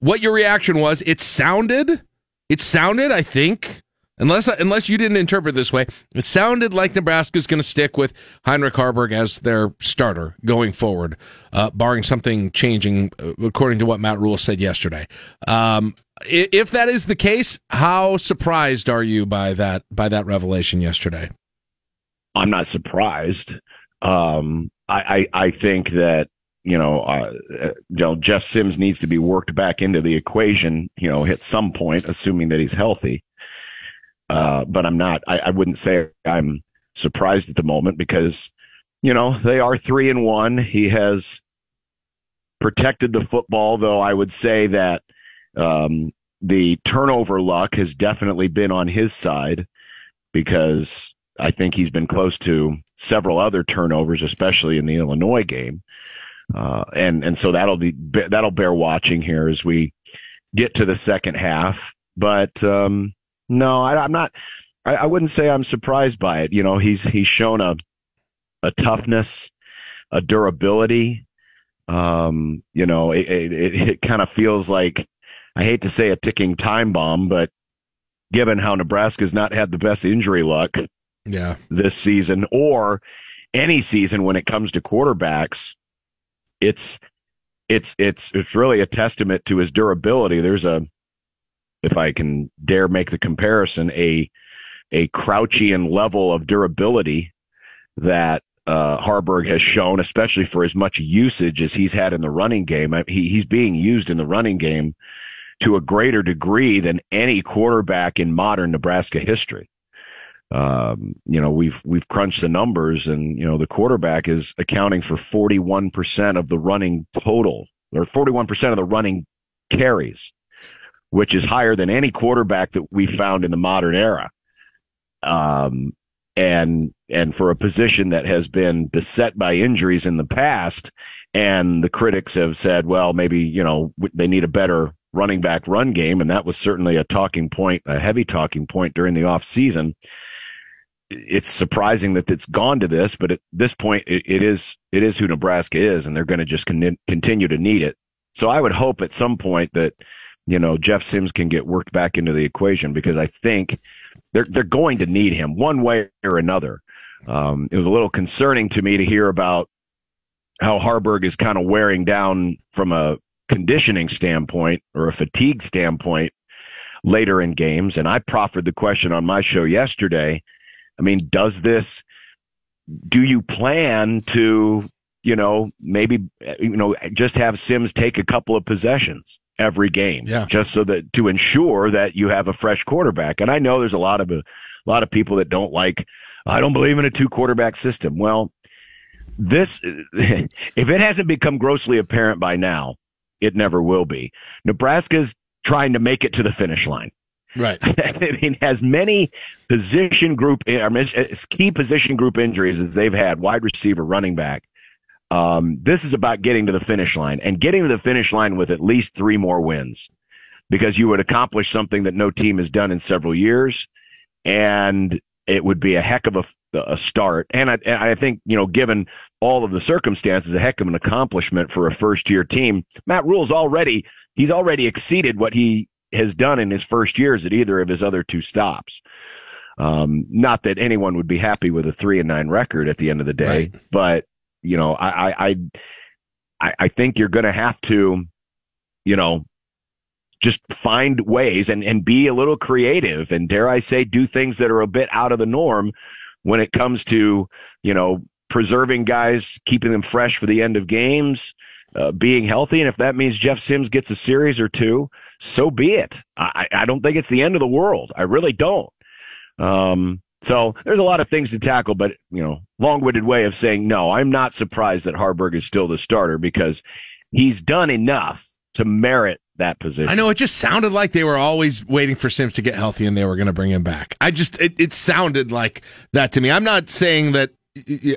what your reaction was. It sounded it sounded, I think, unless unless you didn't interpret this way, it sounded like Nebraska's going to stick with Heinrich Haarberg as their starter going forward, uh, barring something changing, uh, according to what Matt Rhule said yesterday. Um, if that is the case, how surprised are you by that by that revelation yesterday? I'm not surprised. Um, I, I, I think that, you know, uh, you know, Jeff Sims needs to be worked back into the equation, you know, at some point, assuming that he's healthy. Uh, but I'm not, I, I wouldn't say I'm surprised at the moment because, you know, they are three and one. He has protected the football, though I would say that, um, the turnover luck has definitely been on his side because I think he's been close to several other turnovers, especially in the Illinois game. Uh, and, and so that'll be, that'll bear watching here as we get to the second half. But, um, no, I, I'm not, I, I wouldn't say I'm surprised by it. You know, he's, he's shown a, a toughness, a durability. Um, you know, it, it, it, it kind of feels like, I hate to say a ticking time bomb, but given how Nebraska's not had the best injury luck, Yeah. this season or any season when it comes to quarterbacks, it's it's it's it's really a testament to his durability. There's a if I can dare make the comparison, a a Crouchian level of durability that uh, Haarberg has shown, especially for as much usage as he's had in the running game. I- He, he's being used in the running game to a greater degree than any quarterback in modern Nebraska history um, you know, we've we've crunched the numbers, and you know, the quarterback is accounting for forty one percent of the running total, or forty one percent of the running carries, which is higher than any quarterback that we found in the modern era. Um, and and for a position that has been beset by injuries in the past, and the critics have said, well, maybe you know they need a better running back run game, and that was certainly a talking point, a heavy talking point during the off season it's surprising that it's gone to this, but at this point, it, it is it is who Nebraska is, and they're going to just con- continue to need it. So I would hope at some point that you know Jeff Sims can get worked back into the equation because I think they're they're going to need him one way or another. Um, it was a little concerning to me to hear about how Haarberg is kind of wearing down from a conditioning standpoint or a fatigue standpoint later in games, and I proffered the question on my show yesterday. I mean, does this, do you plan to, you know, maybe, you know, just have Sims take a couple of possessions every game? Yeah. Just so that to ensure that you have a fresh quarterback. And I know there's a lot of, a lot of people that don't like, I don't believe in a two quarterback system. Well, this, if it hasn't become grossly apparent by now, it never will be. Nebraska's trying to make it to the finish line. Right. I mean, as many position group, I mean, key position group injuries as they've had, wide receiver, running back. Um, this is about getting to the finish line and getting to the finish line with at least three more wins because you would accomplish something that no team has done in several years. And it would be a heck of a, a start. And I, and I think, you know, given all of the circumstances, a heck of an accomplishment for a first year team. Matt Rhule's already, he's already exceeded what he has done in his first years at either of his other two stops. Um, not that anyone would be happy with a three and nine record at the end of the day, Right. but you know, I, I, I, I, think you're going to have to, you know, just find ways and, and be a little creative and dare I say do things that are a bit out of the norm when it comes to, you know, preserving guys, keeping them fresh for the end of games, uh, being healthy. And if that means Jeff Sims gets a series or two, so be it. I, I don't think it's the end of the world. I really don't. Um, so there's a lot of things to tackle, but you know, long-winded way of saying no. I'm not surprised that Haarberg is still the starter because he's done enough to merit that position. I know it just sounded like they were always waiting for Sims to get healthy and they were going to bring him back. I just it, it sounded like that to me. I'm not saying that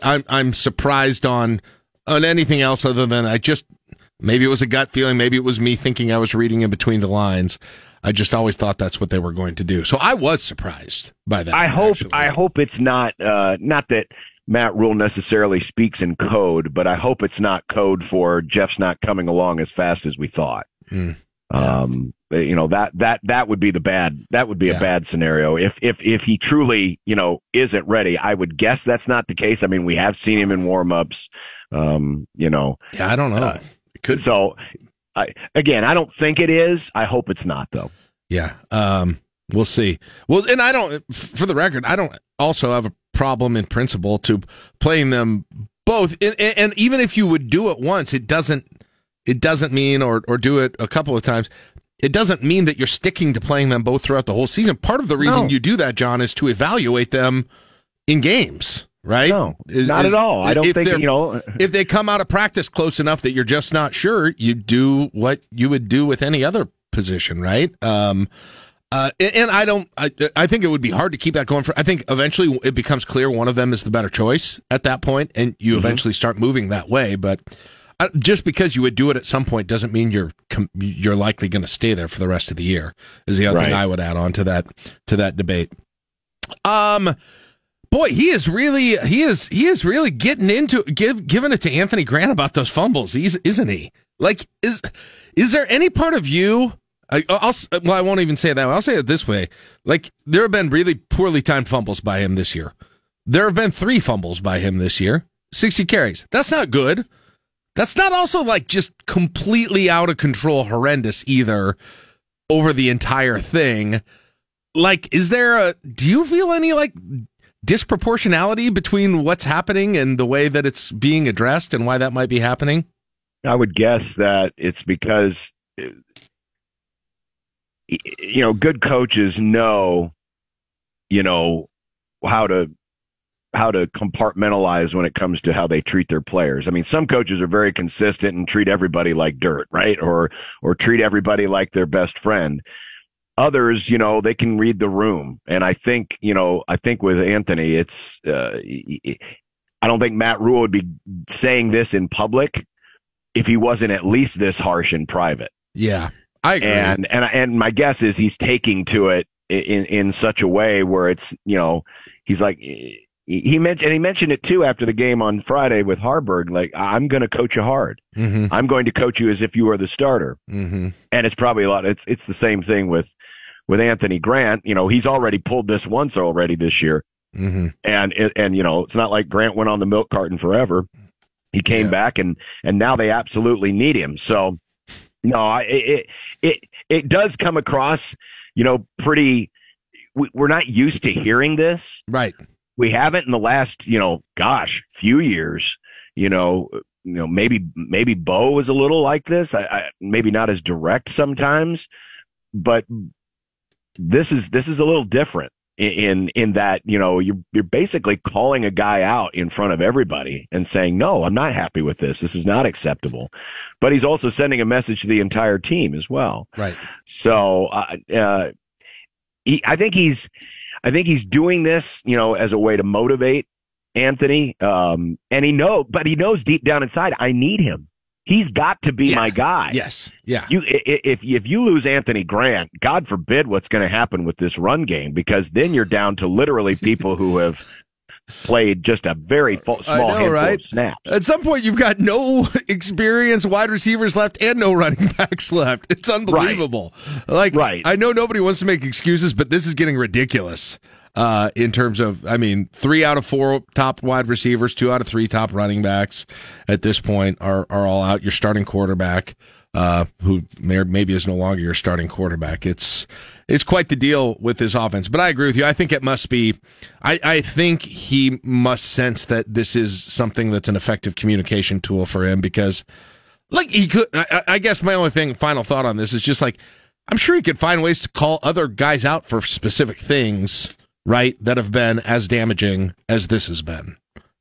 I'm I'm surprised on on anything else other than I just maybe it was a gut feeling, maybe it was me thinking I was reading in between the lines. I just always thought that's what they were going to do. So I was surprised by that. I hope I hope it's not uh, not that Matt Rhule necessarily speaks in code, but I hope it's not code for Jeff's not coming along as fast as we thought. Mm. Um, you know that that that would be the bad that would be a bad scenario if if if he truly you know isn't ready. I would guess that's not the case. I mean, we have seen him in warm ups. Um, you know, yeah, I don't know. Uh, so, I again, I don't think it is. I hope it's not though. Yeah. Um, we'll see. Well, and I don't, for the record, I don't also have a problem in principle to playing them both. And, and, even if you would do it once, it doesn't, it doesn't mean, or, or do it a couple of times. It doesn't mean that you're sticking to playing them both throughout the whole season. Part of the reason No. you do that, John, is to evaluate them in games, right? No, Is- not is- at all. I don't think, you know- if they come out of practice close enough that you're just not sure, you do what you would do with any other position, right? Um, uh, and, I don't. I, I think it would be hard to keep that going for. I think eventually it becomes clear one of them is the better choice at that point, and you Mm-hmm. eventually start moving that way. But uh, just because you would do it at some point doesn't mean you're com- you're likely going to stay there for the rest of the year. Is the other thing I would add on to that to that debate. Um, boy, he is really he is he is really getting into give giving it to Anthony Grant about those fumbles. He's isn't he? Like is is there any part of you? I, I'll well, I won't even say that. I'll say it this way: like there have been really poorly timed fumbles by him this year. There have been three fumbles by him this year. Sixty carries. That's not good. That's not also like just completely out of control, horrendous either over the entire thing. Like, is there a, do you feel any like disproportionality between what's happening and the way that it's being addressed and why that might be happening? I would guess that it's because you know good coaches know you know how to how to compartmentalize when it comes to how they treat their players. I mean, some coaches are very consistent and treat everybody like dirt, right? Or or treat everybody like their best friend. Others, you know, they can read the room. And I think, you know, I think with Anthony, it's uh, I don't think Matt Rhule would be saying this in public if he wasn't at least this harsh in private. Yeah, I agree. And and and my guess is he's taking to it in in such a way where it's you know he's like he mentioned and he mentioned it too after the game on Friday with Haarberg. Like I'm going to coach you hard. Mm-hmm. I'm going to coach you as if you were the starter. Mm-hmm. And it's probably a lot. It's it's the same thing with with Anthony Grant. You know he's already pulled this once already this year. Mm-hmm. And and you know it's not like Grant went on the milk carton forever. He came back and and now they absolutely need him. So no, I, it it it does come across, you know, pretty. We, we're not used to hearing this, right? We haven't in the last, you know, gosh, few years. You know, you know, maybe maybe Bo is a little like this. I, I maybe not as direct sometimes, but this is this is a little different in in, that you know you're you're basically calling a guy out in front of everybody and saying no i'm not happy with this this is not acceptable but he's also sending a message to the entire team as well Right. so uh, uh he, i think he's i think he's doing this you know as a way to motivate anthony um and he know but he knows deep down inside i need him. He's got to be my guy. Yes. Yeah. You if if you lose Anthony Grant, God forbid what's going to happen with this run game because then you're down to literally people who have played just a very fo- small know, handful right? of snaps. At some point, you've got no experienced wide receivers left and no running backs left. It's unbelievable. Like, Right. I know nobody wants to make excuses, but this is getting ridiculous. Uh, in terms of, I mean, three out of four top wide receivers, two out of three top running backs at this point are are all out. Your starting quarterback, uh, who may, maybe is no longer your starting quarterback. It's it's quite the deal with his offense. But I agree with you. I think it must be. I, I think he must sense that this is something that's an effective communication tool for him because, like, he could. I, I guess my only thing, final thought on this is just like, I'm sure he could find ways to call other guys out for specific things, right, that have been as damaging as this has been,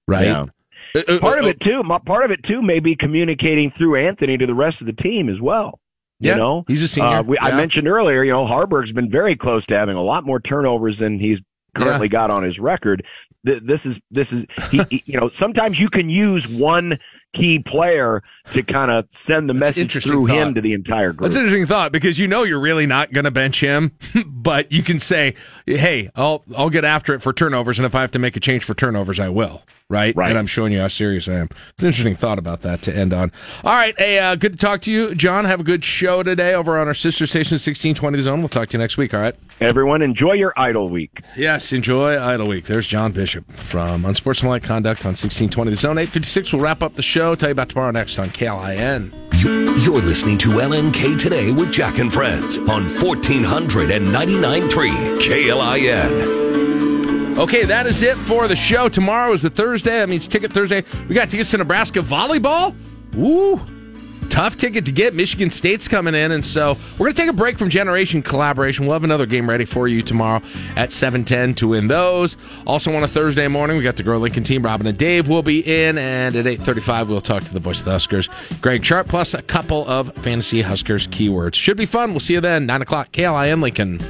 right? Yeah. Uh, part of it too. my- Part of it too may be communicating through Anthony to the rest of the team as well. Yeah, you know, he's a senior. Uh, we, I mentioned earlier, you know, Haarberg's been very close to having a lot more turnovers than he's currently got on his record. Th- This is this is he, he- you know sometimes you can use one key player to kind of send the message interesting through him to the entire group. That's an interesting thought because you know you're really not going to bench him, but you can say, "Hey, I'll I'll get after it for turnovers, and if I have to make a change for turnovers, I will." Right, Right. And I'm showing you how serious I am. It's an interesting thought about that to end on. All right, hey, uh, good to talk to you, John. Have a good show today over on our sister station, 1620 The Zone. We'll talk to you next week. All right. Everyone, enjoy your idle week. Yes, enjoy Idle Week. There's John Bishop from Unsportsmanlike Conduct on 1620 The Zone. 856. We'll wrap up the show. Tell you about tomorrow next on KLIN. You're listening to LNK Today with Jack and Friends on 1499.3 KLIN. Okay, that is it for the show. Tomorrow is the Thursday. That means Ticket Thursday. We got tickets to Nebraska volleyball. Woo! Tough ticket to get. Michigan State's coming in, and so we're going to take a break from Generation Collaboration. We'll have another game ready for you tomorrow at 7:10 to win those. Also, on a Thursday morning, we got the Grow Lincoln team. Robin and Dave will be in, and at 8:35 we'll talk to the voice of the Huskers, Greg Sharp, plus a couple of fantasy Huskers keywords. Should be fun. We'll see you then. Nine o'clock, KLIN Lincoln.